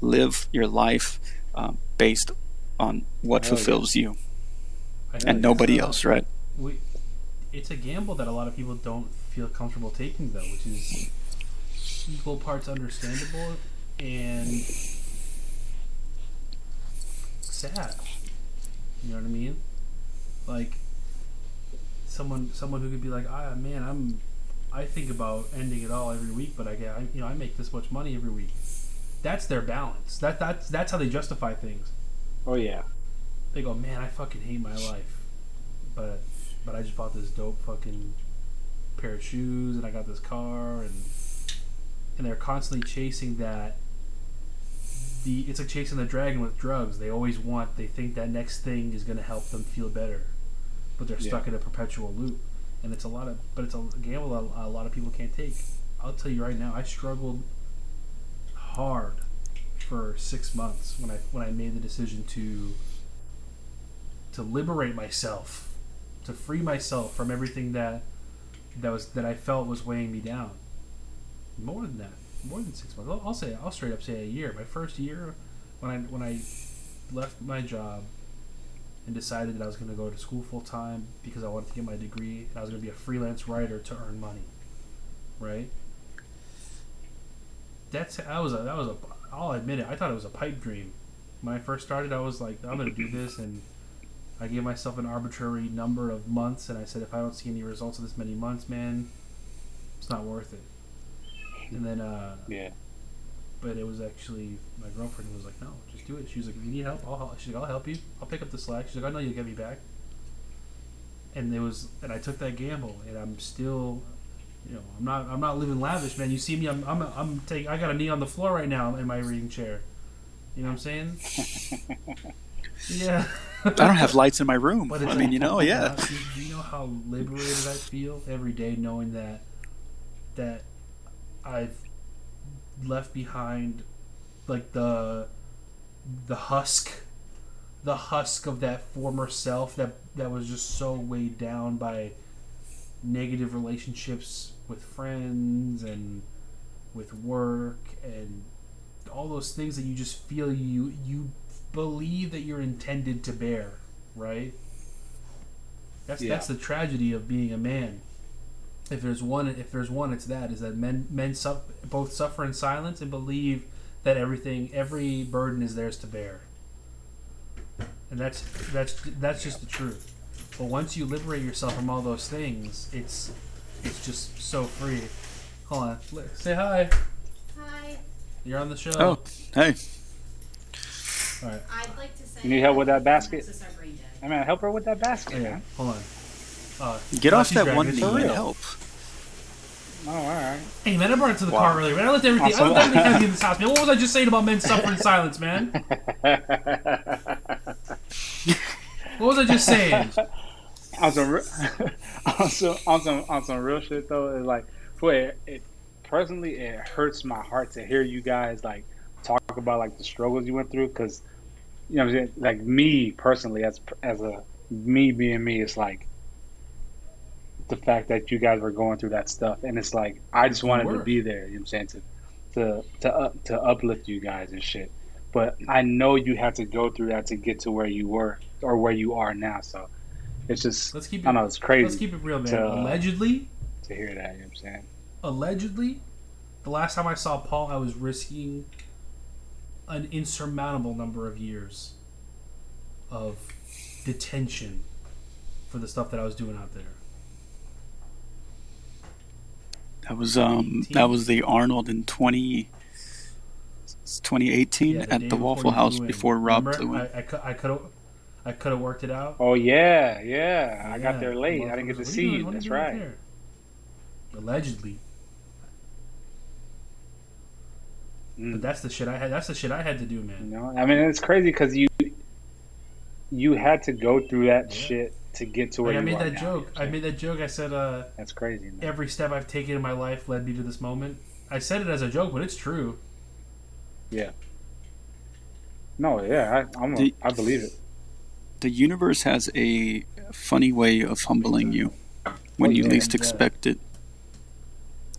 Live your life um, based on what Hell yeah. fulfills you and nobody uh, else, right? We, it's a gamble that a lot of people don't feel comfortable taking, though, which is equal parts understandable and sad. You know what I mean? Like someone, someone who could be like, "Ah, man, I'm, I think about ending it all every week, but I get, I, you know, I make this much money every week." That's their balance. That that's that's how they justify things. Oh yeah. they go, man, I fucking hate my life, but but I just bought this dope fucking pair of shoes and I got this car and and they're constantly chasing that. The it's like chasing the dragon with drugs. They always want. They think that next thing is going to help them feel better, but they're stuck in a perpetual loop. And it's a lot of, but it's a gamble a, a lot of people can't take. I'll tell you right now, I struggled hard for six months when I when I made the decision to to liberate myself, to free myself from everything that that was that I felt was weighing me down. More than that, more than six months. I'll, I'll say I'll straight up say a year. My first year, when I when I left my job and decided that I was going to go to school full time because I wanted to get my degree and I was going to be a freelance writer to earn money, right? That's that was a that was a I'll admit it. I thought it was a pipe dream. When I first started, I was like, I'm going to do this, and I gave myself an arbitrary number of months, and I said, if I don't see any results in this many months, man, it's not worth it. And then, uh, Yeah. but it was actually my girlfriend who was like, "No, just do it." She was like, "If you need help, I'll help." She's like, "I'll help you. I'll pick up the slack." She's like, "I know you'll get me back." And it was, and I took that gamble, and I'm still, you know, I'm not, I'm not living lavish, man. You see me, I'm, I'm, I'm taking, I got a knee on the floor right now in my reading chair. You know what I'm saying? yeah. I don't have lights in my room. But I mean, like, you know, yeah. Do you, do you know how liberated I feel every day knowing that that I've left behind like the the husk the husk of that former self that that was just so weighed down by negative relationships with friends and with work and all those things that you just feel you you believe that you're intended to bear, right? That's Yeah. that's the tragedy of being a man. If there's one, if there's one, it's that is that men men suff both suffer in silence and believe that everything, every burden is theirs to bear. And that's that's that's just the truth. But once you liberate yourself from all those things, it's it's just so free. Hold on, li- say hi. Hi, You're on the show. Oh, hey. all right. I'd like to say. You need help with that basket? This is our brain dead. Hey man, help her with that basket, Oh, yeah. man. Hold on. Uh, Get off that one it. knee For and real. help. Oh, all right. Hey man, I brought it to the Wow. car earlier. Man, I left everything. I Awesome. left everything heavy in this house, man. What was I just saying about men suffering silence, man? What was I just saying? on some, re- on some, on some, on some real shit though. It's like, boy, it personally it hurts my heart to hear you guys like talk about like the struggles you went through because you know what I'm saying. Like me personally, as as a me being me, it's like the fact that you guys were going through that stuff, and it's like I just wanted to be there. You know what I'm saying to to to up, to uplift you guys and shit. But I know you had to go through that to get to where you were or where you are now. So it's just Let's keep I it. don't know. It's crazy Let's keep it real, man. to- allegedly, to hear that. You know what I'm saying? allegedly, the last time I saw Paul, I was risking an insurmountable number of years of detention for the stuff that I was doing out there. That was um that was the Arnold in 20 2018 Yeah, at the Waffle you House before Rob Remember? flew in. I, I, could have, I could have worked it out. Oh yeah, yeah. I got there late. the I didn't get to motherfuckers, see "What you. doing? That's doing out right. there?" Allegedly, Mm. but that's the shit I had. That's the shit I had to do, You man. know, I mean, it's crazy because you you had to go through that Yeah. shit to get to where Like I made that now, joke. you know what I made that joke. I said, uh. That's crazy. Man. every step I've taken in my life led me to this moment. I said it as a joke, but it's true. Yeah. No, yeah, I, I'm a, The- I believe it. The universe has a funny way of humbling you when Oh, you yeah, least yeah. expect it.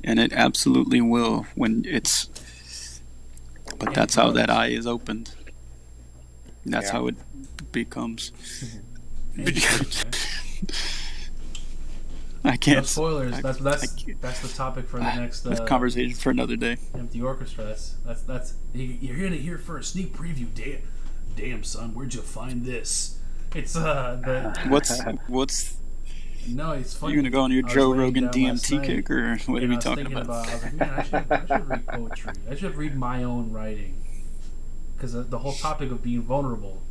And it absolutely will when it's but that's how that eye is opened. That's Yeah. how it becomes. I can't. spoilers. I- That's that's that's the topic for the next uh, conversation for another day. empty orchestra. That's that's that's you- you're gonna hear first. Sneak preview. Damn, damn son, where'd you find this? It's uh the What's what's no, it's funny. you gonna go on your Joe Rogan DMT kick or what are we talking thinking about? I was like, man, I should, I should read poetry. I should read my own writing because the whole topic of being vulnerable.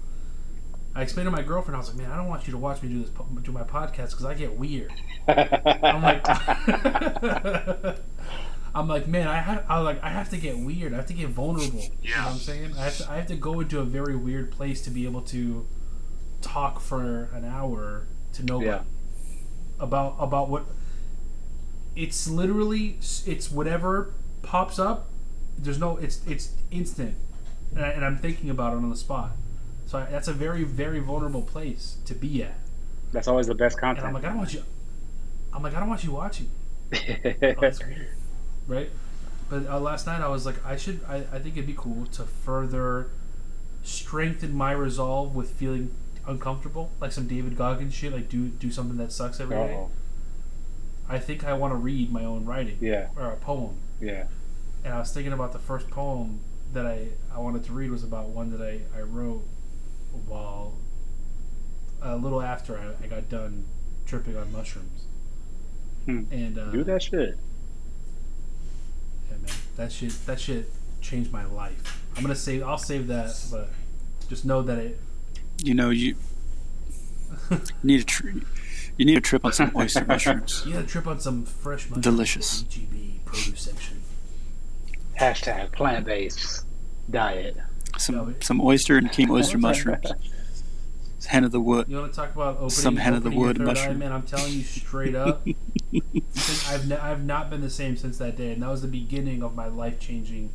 I explained to my girlfriend. I was like, man, I don't want you to watch me do this do my podcast because I get weird. I'm like, I'm like, man, I have, I like, I have to get weird. I have to get vulnerable. You know what I'm saying? I have to, I have to go into a very weird place to be able to talk for an hour to nobody Yeah. about about what. It's literally it's whatever pops up. There's no it's it's instant, and, I, and I'm thinking about it on the spot. So I, that's a very very vulnerable place to be at. That's always the best content. And I'm like, I don't want you. I'm like, I don't want you watching. Oh, that's weird, right? But uh, last night I was like, I should. I, I think it'd be cool to further strengthen my resolve with feeling uncomfortable, like some David Goggins shit. Like do do something that sucks every day. I think I want to read my own writing Yeah, or a poem. yeah. And I was thinking about the first poem that I, I wanted to read was about one that I, I wrote while a little after I, I got done tripping on mushrooms. Hmm. And uh, Do that shit. Yeah, man, that shit that shit changed my life. I'm gonna save. I'll save that, but just know that it. You know, you need a tr- you need a trip on some oyster mushrooms. You gotta trip on some fresh mushrooms. Delicious. at EGB produce section. Hashtag plant based diet. Some some oyster and king oyster mushrooms. Hen of the wood. You want to talk about opening, Some hen of the wood mushroom. Eye, man, I'm telling you straight up. I've ne- I've not been the same since that day, and that was the beginning of my life changing.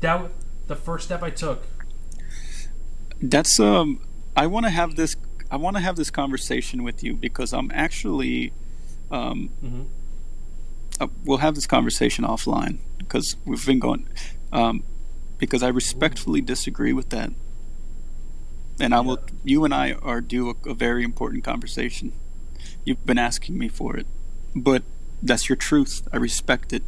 That w- the first step I took. That's um. I want to have this. I want to have this conversation with you because I'm actually. Um, Mm-hmm. uh, we'll have this conversation offline because we've been going. Um, because I respectfully disagree with that, and I will. You and I are due a, a very important conversation. You've been asking me for it, but that's your truth. I respect it.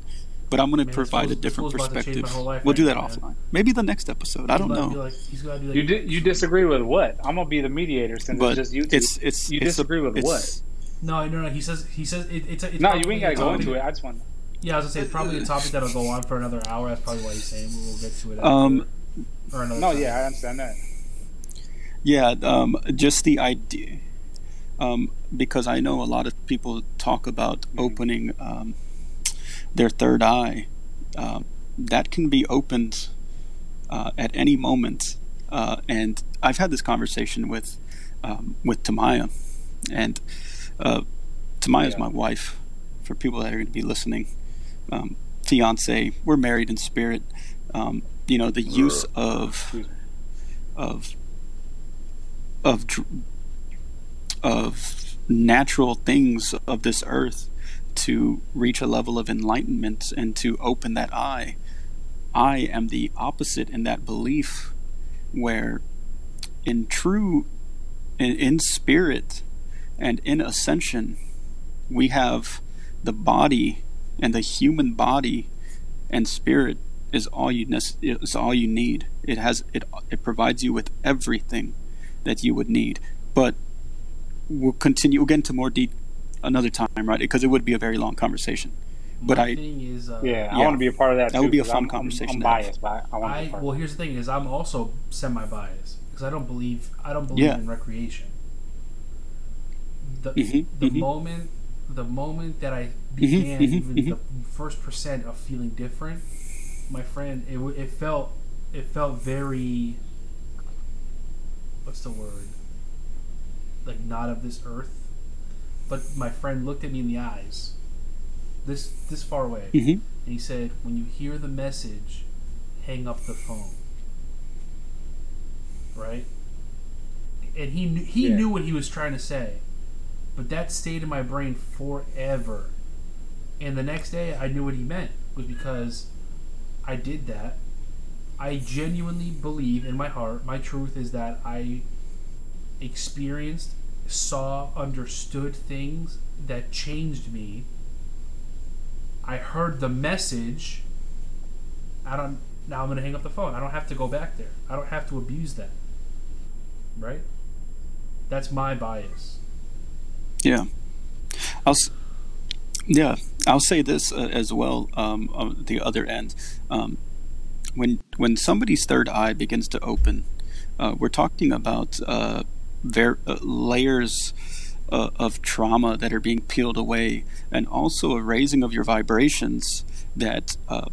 But I'm going to provide fool's- a different fool's about to change my perspective. life We'll do that now, man. offline. Maybe the next episode. I don't know. Like, he's gotta be like, You di- you disagree with what? I'm gonna be the mediator since but it's just you it's it's You it's a- disagree with what? No, no, no. He says he says it, it's a. It's no, you ain't gotta go into it. I just want. Yeah, I was gonna say it's probably a topic that'll go on for another hour. That's probably why he's saying we will get to it. After, Um, or another. No, time. yeah, I understand that. Yeah, um, just the idea. Um, because I know a lot of people talk about Mm-hmm. opening um, their third eye. Um, that can be opened uh, at any moment. Uh, and I've had this conversation with um, with Tamaya, and uh, is Yeah. my wife. For people that are going to be listening, um, fiance, we're married in spirit. Um, you know, the use of of of of natural things of this earth to reach a level of enlightenment and to open that eye. I am the opposite in that belief where in true in, in spirit and in ascension we have the body and the human body and spirit is all you nec- is all you need. It has it it provides you with everything that you would need. But we'll continue. We'll get into more deep another time, right? Because it would be a very long conversation. But My I thing is, uh, Yeah, I want to be a part of that. That too, would be a fun I'm- conversation I'm, to have. biased, but I want to be I a part. well, here's the thing: is I'm also semi-biased because I don't believe I don't believe Yeah. in recreation. The Mhm, the mhm. moment the moment that I began mhm, even mhm. the first percent of feeling different, my friend, it it felt it felt very. What's the word? Like not of this earth, but my friend looked at me in the eyes. This this far away. Mhm. And he said, when you hear the message, hang up the phone. Right? And he knew, he Yeah. knew what he was trying to say. But that stayed in my brain forever. And the next day I knew what he meant was because I did that. I genuinely believe in my heart, my truth is that I experienced, saw, understood things that changed me I heard the message. I don't. Now I'm gonna hang up the phone. I don't have to go back there. I don't have to abuse that. Right. That's my bias. Yeah, I'll. Yeah, I'll say this uh, as well. Um, on the other end, um, when when somebody's third eye begins to open, Uh, we're talking about uh, ver- uh, layers uh, of trauma that are being peeled away, and also a raising of your vibrations that uh,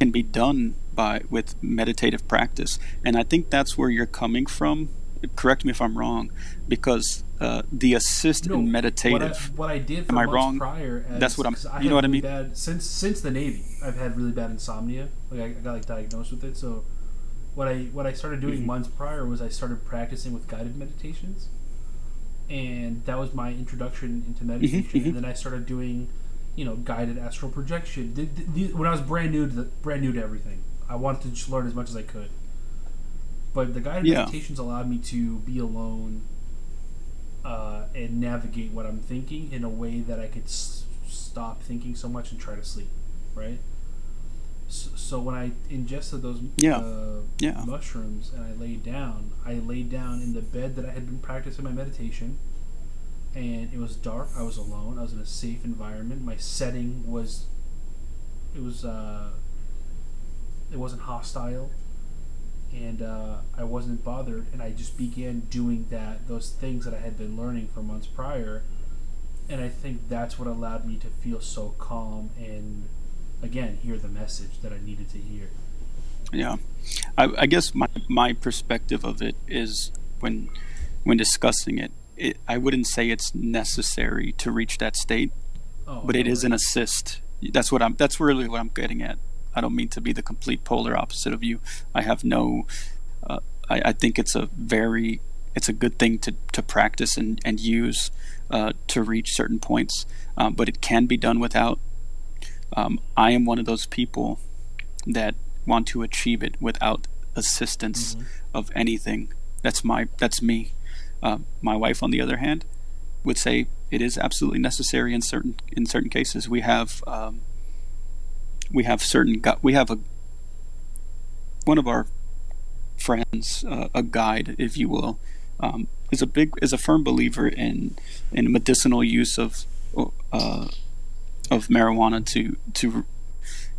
can be done by with meditative practice. And I think that's where you're coming from. Correct me if I'm wrong, because uh, the assist No, in meditative. What I, what I did Am I wrong? prior, as, That's what I'm- you know what I really mean? Bad, since since the Navy, I've had really bad insomnia. Like I, I got like diagnosed with it. So what I what I started doing Mhm. months prior was I started practicing with guided meditations, and that was my introduction into meditation. mhm. And then I started doing, you know, guided astral projection. The, the, the- when I was brand new to the, brand new to everything, I wanted to just learn as much as I could. But the guided Yeah. meditations allowed me to be alone uh, and navigate what I'm thinking in a way that I could s- stop thinking so much and try to sleep, right? So, so when I ingested those Yeah. uh, Yeah. mushrooms and I laid down, I laid down in the bed that I had been practicing my meditation, and it was dark. I was alone. I was in a safe environment. My setting was, it was, uh, it wasn't hostile and uh, I wasn't bothered, and I just began doing that those things that I had been learning for months prior, and I think that's what allowed me to feel so calm and again hear the message that I needed to hear. Yeah, I, I guess my my perspective of it is when when discussing it, it, I wouldn't say it's necessary to reach that state, Oh, but it is an assist. That's what I'm. That's really what I'm getting at. I don't mean to be the complete polar opposite of you. I have no. Uh, I, I think it's a very. It's a good thing to, to practice and and use uh, to reach certain points, um, but it can be done without. Um, I am one of those people that want to achieve it without assistance Mhm. of anything. That's my. That's me. Uh, my wife, on the other hand, would say it is absolutely necessary in certain in certain cases. We have um, we have certain gu- we have a one of our friends, uh, a guide, if you will, um, is a big is a firm believer in in medicinal use of uh, of marijuana to to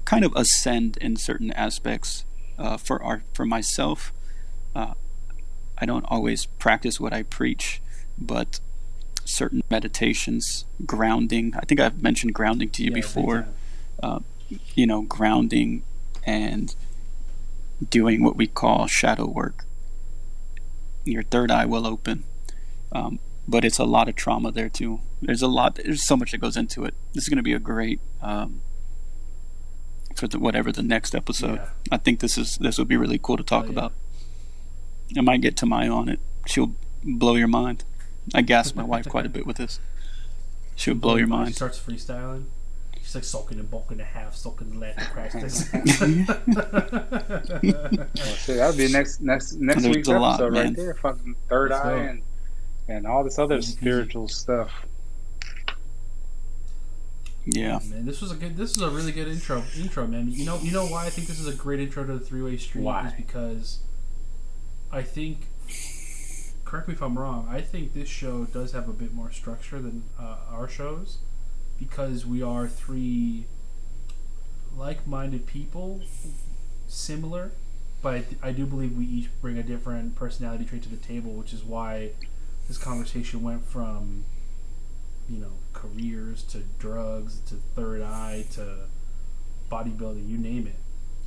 kind of ascend in certain aspects. Uh, for our for myself, uh, I don't always practice what I preach, but certain meditations, grounding. I think I've mentioned grounding to you Yeah, before. time. You know, grounding and doing what we call shadow work. Your third eye will open, um, but it's a lot of trauma there too. There's a lot. There's so much that goes into it. This is going to be a great um, for the, whatever the next episode. Yeah. I think this is this would be really cool to talk Oh, yeah. about. I might get Tamaya on it. She'll blow your mind. I gas my wife quite a bit with this. She'll blow your She mind. starts freestyling. She's like soaking and bulking and half, soaking the left practice. Well, shit, that'll be next next next There's week's a lot, episode man. right there. Fucking third Let's eye go. and and all this other Easy peasy. spiritual stuff. Yeah. man, this was a good. This is a really good intro. Intro, man. You know, you know why I think this is a great intro to the Three Way Street Why? is because I think. Correct me if I'm wrong. I think this show does have a bit more structure than uh, our shows because we are three like-minded people, similar, but I, I do believe we each bring a different personality trait to the table, which is why this conversation went from you know careers to drugs to third eye to bodybuilding you name it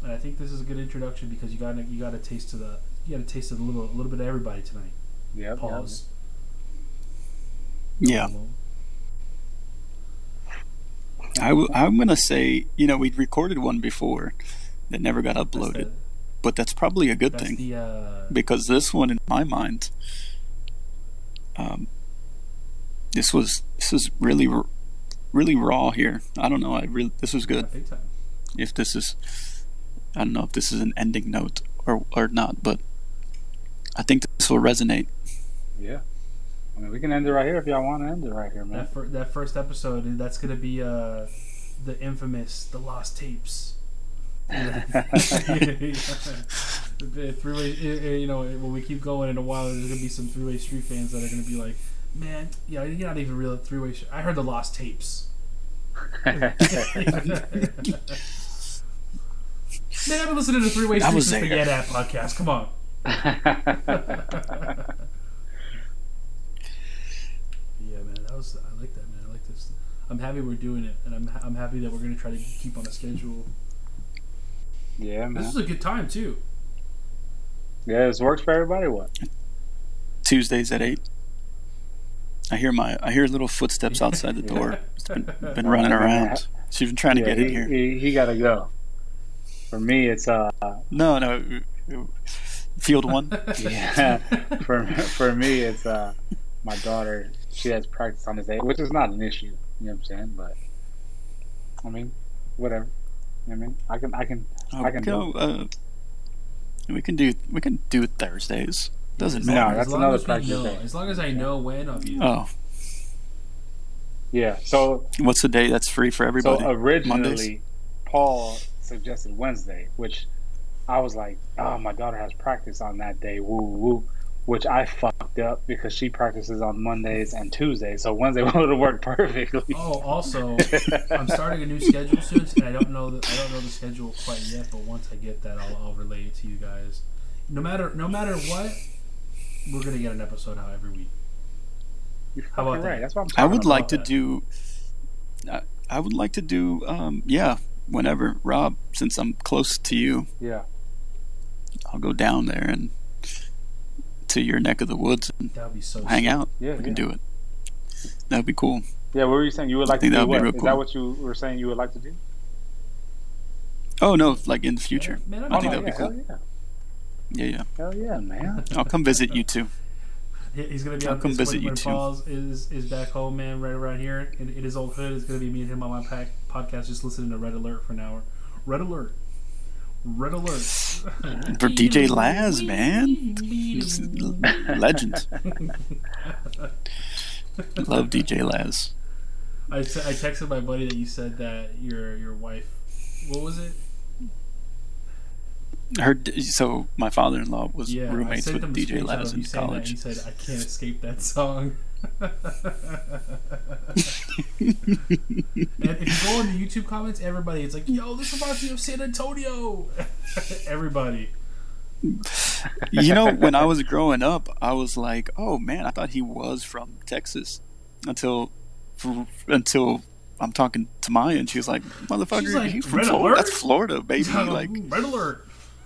and i think this is a good introduction because you got to you got a taste of the you got a taste of a little a little bit of everybody tonight Yeah. pause Yeah. I w- I'm going to say, you know, we recorded one before that never got that's uploaded, the, but that's probably a good thing the uh because this one, in my mind, um, this was this is really really raw here. I don't know. I really this was good. If this is, I don't know if this is an ending note or or not, but I think this will resonate. Yeah. I mean, we can end it right here if y'all want to end it right here, man. that, fir- that first episode that's gonna be uh the infamous the lost tapes three-way, eh, eh, you know, when we keep going in a while, there's gonna be some three-way street fans that are gonna be like, "Man, yeah, you're not even real three-way." Sh- I heard the lost tapes. Man, I've been listening to three-way I street was since the there. Yeah That podcast. Come on. Yeah, man, that was I like that, man. I like this. I'm happy we're doing it, and I'm I'm happy that we're gonna try to keep on a schedule. yeah, This is a good time too. Yeah, this works for everybody. What? Tuesdays at eight. I hear my I hear little footsteps outside the door. It's been, been running around. She's been trying to Yeah, get he, in here. He, he got to go. For me, it's uh, No, no. Field one. yeah. for for me, it's uh, my daughter. She has practice on this day, which is not an issue. You know what I'm saying? But I mean, whatever. You know what I mean, I can, I can, I can go. Uh, we can do we can do Thursdays. Doesn't matter. No, matter. that's as long another as practice know, day. as long as I know when, of you. Oh, yeah. So what's the day that's free for everybody? So originally, Mondays? Paul suggested Wednesday, which I was like, "Oh, my daughter has practice on that day." Woo woo, which I fucked up because she practices on Mondays and Tuesdays, so Wednesday would have worked perfectly. Oh, also, I'm starting a new schedule soon, and I don't know the, I don't know the schedule quite yet. But once I get that, I'll, I'll relay it to you guys. No matter no matter what, we're gonna get an episode out every week. How about right. that? That's what I'm I would like to that. do. I, I would like to do. Um, yeah, whenever Rob, since I'm close to you, Yeah. I'll go down there and to your neck of the woods and That would be so. hang sick. out. Yeah. We yeah. can do it. That'd be cool. Yeah. What were you saying? You would like to think do that be real Is cool. that what you were saying? You would like to do? Oh no, like in the future. Yeah, man, I'm I Oh, think no, that'd be cool. Oh, Hell Yeah, yeah. yeah. Hell yeah, man. I'll come visit you too. He's gonna be I'll on come this visit when, you when too. Paul's is is back home, man, right around here in, in his old hood. It's gonna be me and him on my pack, podcast, just listening to Red Alert for an hour. Red Alert, Red Alert. For DJ Laz, man. Legend. Love DJ Laz. I, I texted my buddy that you said that your your wife, what was it? Her so my father-in-law was Yeah, roommates with DJ Laz in college. He said, "I can't escape that song." and if you go in the YouTube comments, everybody, it's like, "Yo, this reminds me of San Antonio." everybody. you know, when I was growing up, I was like, "Oh man, I thought he was from Texas," until until I'm talking to Maya, and she was like, "Motherfucker, She's like, he's from "Red Florida. alert?" That's Florida, baby." Like Red Alert.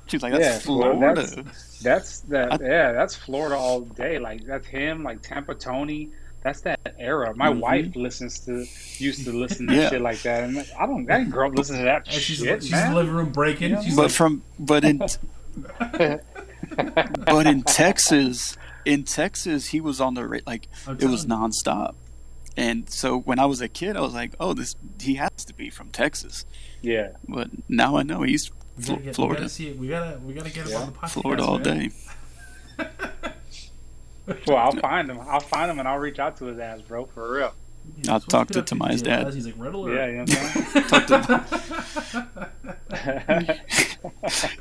she's like, "That's Yeah, well, Florida." that's- That's that. Yeah, that's Florida all day. Like that's him. Like Tampa Tony. That's that era. My Mhm. wife listens to used to listen to Yeah. shit like that, and like, I don't. I didn't grow up listening to that And she's, shit, she's in man. the living room breaking. Yeah. She's but like, from but in but in Texas, in Texas, he was on the ra- like I'm it was nonstop. And so when I was a kid, I was like, "Oh, this he has to be from Texas." yeah, But now I know he's we Fl- we Florida, gotta see it. We gotta, we gotta get him Yeah. on the podcast. Florida all man. day. well, I'll find him. I'll find him, and I'll reach out to his ass, bro, for real. He's I'll talk to good up dad. He's like, Red Alert. Yeah, you know what I'm saying.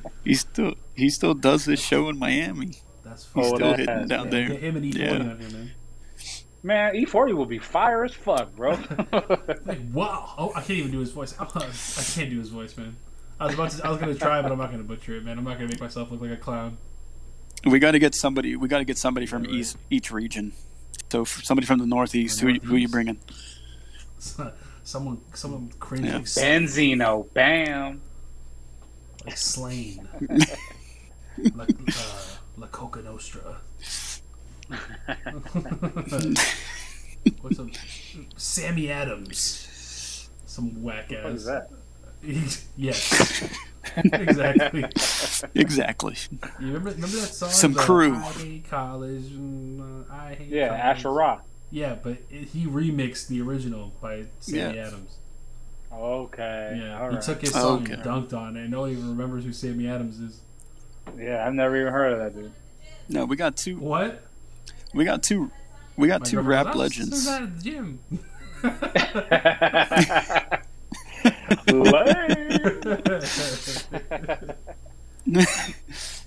He still he still does this show in Miami. That's He's Oh, still that hitting has, down Yeah, there. get him and E40 Yeah. on here, man. Man, E40 will be fire as fuck, bro. Like, wow. Oh, I can't even do his voice. I can't do his voice, man. I was about to. I was gonna try, but I'm not gonna butcher it, man. I'm not gonna make myself look like a clown. We got to get somebody. We got to get somebody from right. each each region. So f- somebody from the northeast. Who who you bringing? Someone, someone cringe Yeah. like, Benzino, bam. like Slaine. like uh, La Coka Nostra. What's up? Sammy Adams. Some whack ass. What is that? yes. exactly. exactly. You remember, remember that song? Some The crew. I hate college. mm, uh, I hate Yeah, college. Asher Roth. Yeah, but it, he remixed the original by Sammy Yeah. Adams. Okay. Yeah, all he right. took his song Okay. and dunked on it. No one even remembers who Sammy Adams is. Yeah, I've never even heard of that dude. No, we got two. What? We got two. We got My two girlfriend rap goes, "I was just legends. at the gym.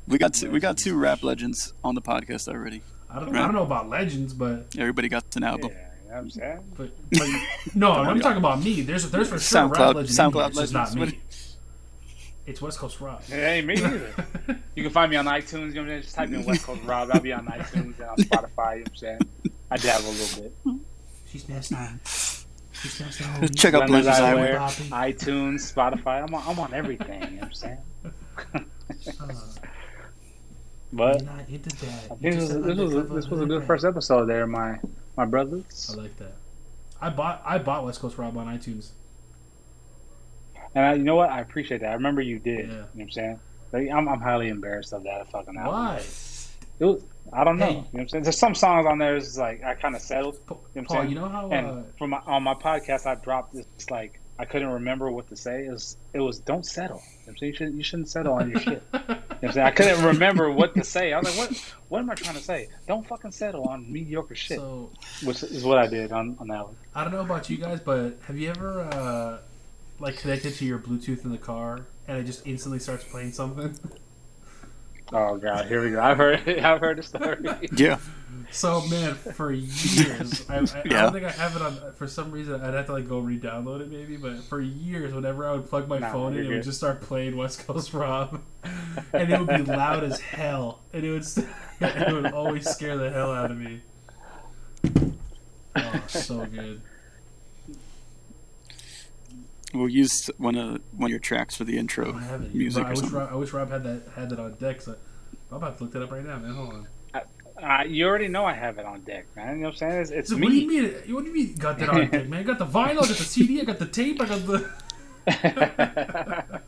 we got two, we got two rap legends on the podcast already. I don't, I don't know about legends, but Everybody got an yeah, album. you know what I'm saying? but, but no, I'm talking about me. There's there's for sure a SoundCloud- rap legend. SoundCloud here. It's just not me. It's West Coast Rob. It ain't me either. You can find me on iTunes. You know what I'm saying? Just type in West Coast Rob. I'll be on iTunes and on Spotify. You know what I'm saying? I dabble a little bit. She's messed on. She's messed on. Check out Blenders Eyewear, iTunes, Spotify. I'm on, I'm on everything. You know what I'm saying? But you're that. I You think this was, this was, undercover this was a good first episode there, my my brothers. I like that. I bought I bought West Coast Rob on iTunes. And I, you know what? I appreciate that. I remember you did. Yeah. You know what I'm saying? Like, I'm, I'm highly embarrassed of that fucking album. Why? It was, I don't know. Hey. You know what I'm saying? There's some songs on there. It's like I kind of settled. You know what I'm Paul, saying? you know how And uh, from my, on my podcast, I dropped this like I couldn't remember what to say. It was it was don't settle. You, know what I'm saying? you, should, you shouldn't settle on your shit. You know what I'm saying? I couldn't remember what to say. I was like, what what am I trying to say? Don't fucking settle on mediocre shit. so which is what I did on, on that one. I don't know about you guys, but have you ever uh, like connected to your Bluetooth in the car and it just instantly starts playing something? Oh god, here we go. I've heard I've heard the story. Yeah. So man, for years, I, I, I don't think I have it on. For some reason, I'd have to like go re-download it maybe. But for years, whenever I would plug my Nah, phone in, you're it would just start playing West Coast Rob, and it would be loud as hell, and it would st- it would always scare the hell out of me. Oh, so good. We'll use one of one of your tracks for the intro I have music Rob- I or wish something. Rob, I wish Rob had that had that on deck. So I'm about to look that up right now, man. Hold on. Uh, you already know I have it on deck, man. You know what I'm saying? It's, it's So what do you me. mean? What do you mean? Got that on deck, man? I got the vinyl, I got the CD, I got the tape, I got the.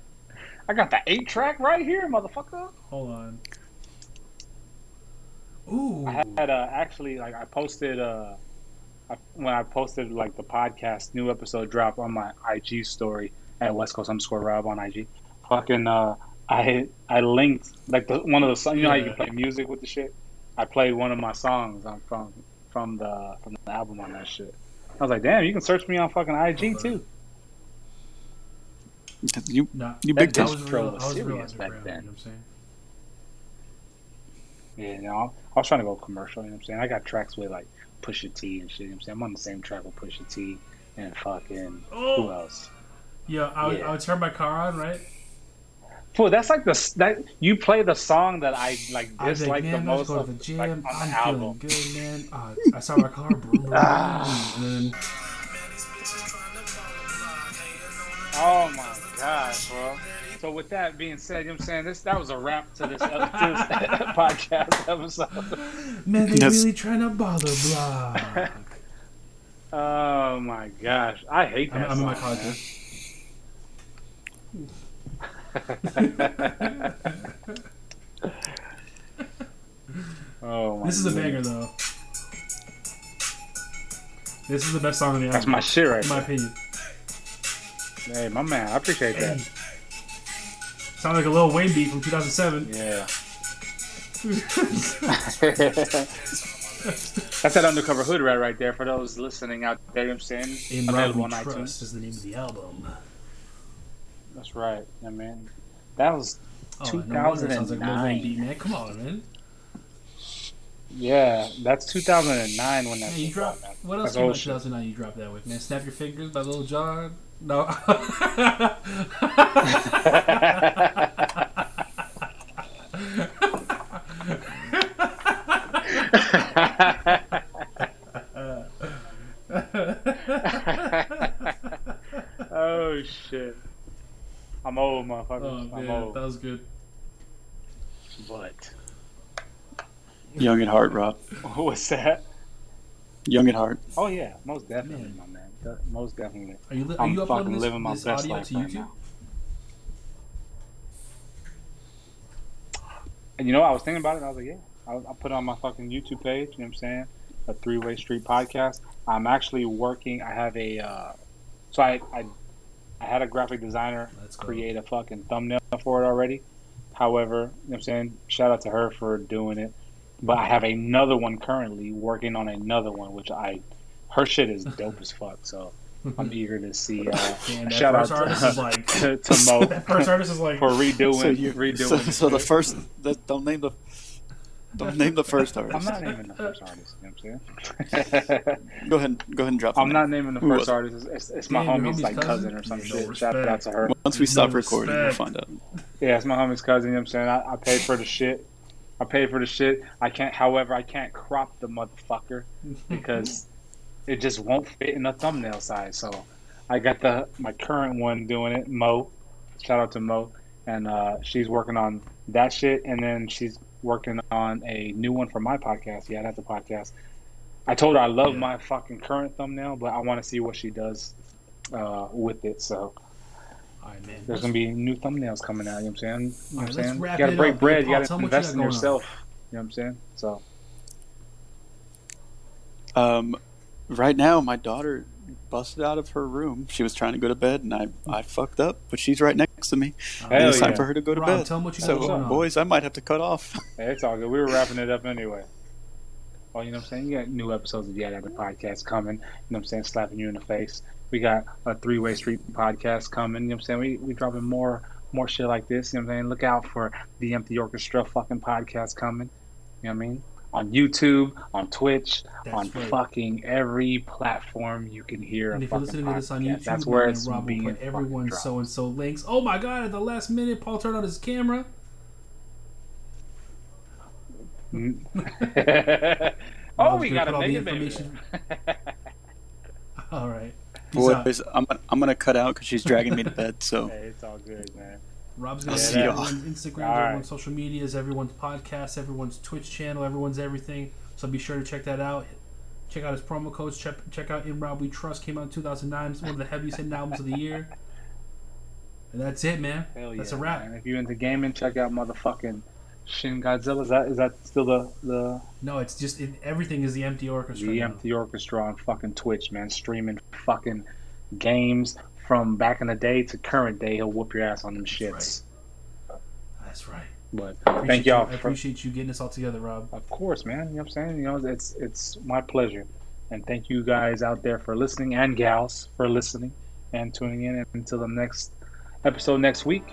I got the eight track right here, motherfucker. Hold on. Ooh. I had uh, actually like I posted uh I, when I posted like the podcast new episode drop on my IG story at West Coast underscore Rob on IG. Fucking uh, I I linked like the one of the songs. You know how you can play music with the shit. I played one of my songs on from from the from the album on that shit. I was like, damn, you can search me on fucking IG too. You Nah, you big I disc time. was Pro real, was I was serious back then. You know what I'm saying? Yeah, you know, I was trying to go commercial. You know what I'm saying? I got tracks with like Pusha T and shit. You know I'm saying? I'm on the same track with Pusha T and fucking who Oh, else? yeah. I would, Yeah. I would turn my car on, right? Fool, that's like the that you play the song that I like dislike the most go to the gym. like, on the I'm album. feeling good, man. Uh, I saw my car, boom, Ah. and then Oh my gosh, bro. So with that being said, you know what I'm saying? This that was a wrap to this, uh, to this podcast episode. man, they Yes. really trying to bother block. Oh my gosh. I hate I'm, that I'm in my song, car, oh my This is a goodness. banger, though. This is the best song on the album. That's my shit right in my opinion. Hey, my man, I appreciate Hey. that. Sound like a Lil Wayne beat from 2007. Yeah. That's that undercover hood rat right there for those listening out there. You know what I'm saying? In Available on iTunes. Is the name of the album. That's right. I mean, that was Oh, no wonder it sounds like a Lil Wayne 2009. beat, man. Come on, man. yeah. That's 2009 when that. Yeah, you dropped. out. What else came out old in shit. 2009 you dropped that with, man? Snap Your Fingers by Lil Jon? No. oh shit. I'm old, motherfucker. oh, I'm man. old. That was good. But Young at heart, Rob. what's that? Young at heart. Oh yeah, most definitely, Man. my man. Most definitely. Are you, li- are I'm you fucking uploading this, living my this best audio life to right YouTube? now. And you know, I was thinking about it. I was like, yeah, I'll, I'll put it on my fucking YouTube page. You know what I'm saying? A three way street podcast. I'm actually working. I have a. Uh, so I, I, I had a graphic designer Let's create a fucking thumbnail for it already. However, you know what I'm saying? Shout out to her for doing it. But I have another one currently working on another one, which I, her shit is dope as fuck. So I'm eager to see. Uh, Damn, that shout out first artist like. to, to Mo that first artist is like. for redoing So you, redoing. so, so the first, the, don't name the, Don't name the first artist. I'm artist. not naming the first artist. You know what I'm saying? Go ahead. Go ahead and drop. I'm name. not naming the first artist. It's, it's, it's my Damn, homie's homie's like cousin? cousin or some Yeah, shit. no Shout out to her. Once we No stop recording, we'll find out. Yeah, it's my homie's cousin. You know what I'm saying? I, I paid for the shit. I paid for the shit. I can't, however, I can't crop the motherfucker because it just won't fit in the thumbnail size. So I got the my current one doing it, Mo. Shout out to Mo, and uh, she's working on that shit, and then she's working on a new one for my podcast. Yeah, that's a podcast. I told her I love Yeah. my fucking current thumbnail, but I want to see what she does uh, with it. So All right, man. there's gonna be new thumbnails coming out. You know what I'm saying? You know what I'm saying? You gotta break up. bread. Hey, You Paul, tell gotta what you invest in going on. yourself. You know what I'm saying? So Um, right now, my daughter busted out of her room. She was trying to go to bed, and I, I fucked up. But she's right next to me. and Hell it's time for her to go to Rob, bed. tell 'em what you got so, going boys, I might have to cut off. hey, it's all good. We were wrapping it up anyway. Well, you know what I'm saying? You got new episodes of Yet at the Podcast coming. You know what I'm saying? Slapping you in the face. We got a three way street podcast coming. You know what I'm saying? We we dropping more more shit like this. You know what I'm saying? Look out for the Empty Orchestra fucking podcast coming. You know what I mean? On YouTube, on Twitch, That's on right. fucking every platform you can hear. And a if you're fucking listening to this on. YouTube, that's where then it's Rob will being put fucking everyone's so and so links. Oh my god! At the last minute, Paul turned on his camera. Mm. oh, we got a all the information- All right. Peace. Boys, I'm, I'm gonna cut out because she's dragging me to bed. So hey, it's all good, man. Rob's gonna I'll see see y'all. everyone's Instagram, All right. everyone's social medias, everyone's podcast, everyone's Twitch channel, everyone's everything. So be sure to check that out. Check out his promo codes. Check, check out In Rob We Trust. Came out in 2009. It's one of the heaviest hitting albums of the year. And that's it, man. Hell that's yeah, a wrap. man. If you're into gaming, check out motherfucking Shin Godzilla. Is that is that still the the No, it's just it, everything is the empty orchestra. the now. empty orchestra on fucking Twitch, man? Streaming fucking games from back in the day to current day. He'll whoop your ass on them shits. That's right. But thank you- y'all. I For, appreciate you getting us all together, Rob. of course, man. You know what I'm saying? You know, it's it's my pleasure. And thank you guys out there for listening and gals for listening and tuning in. And until the next episode next week,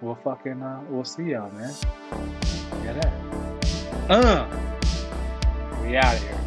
we'll fucking uh, we'll see y'all, man. Yeah, that. Uh, we out of here.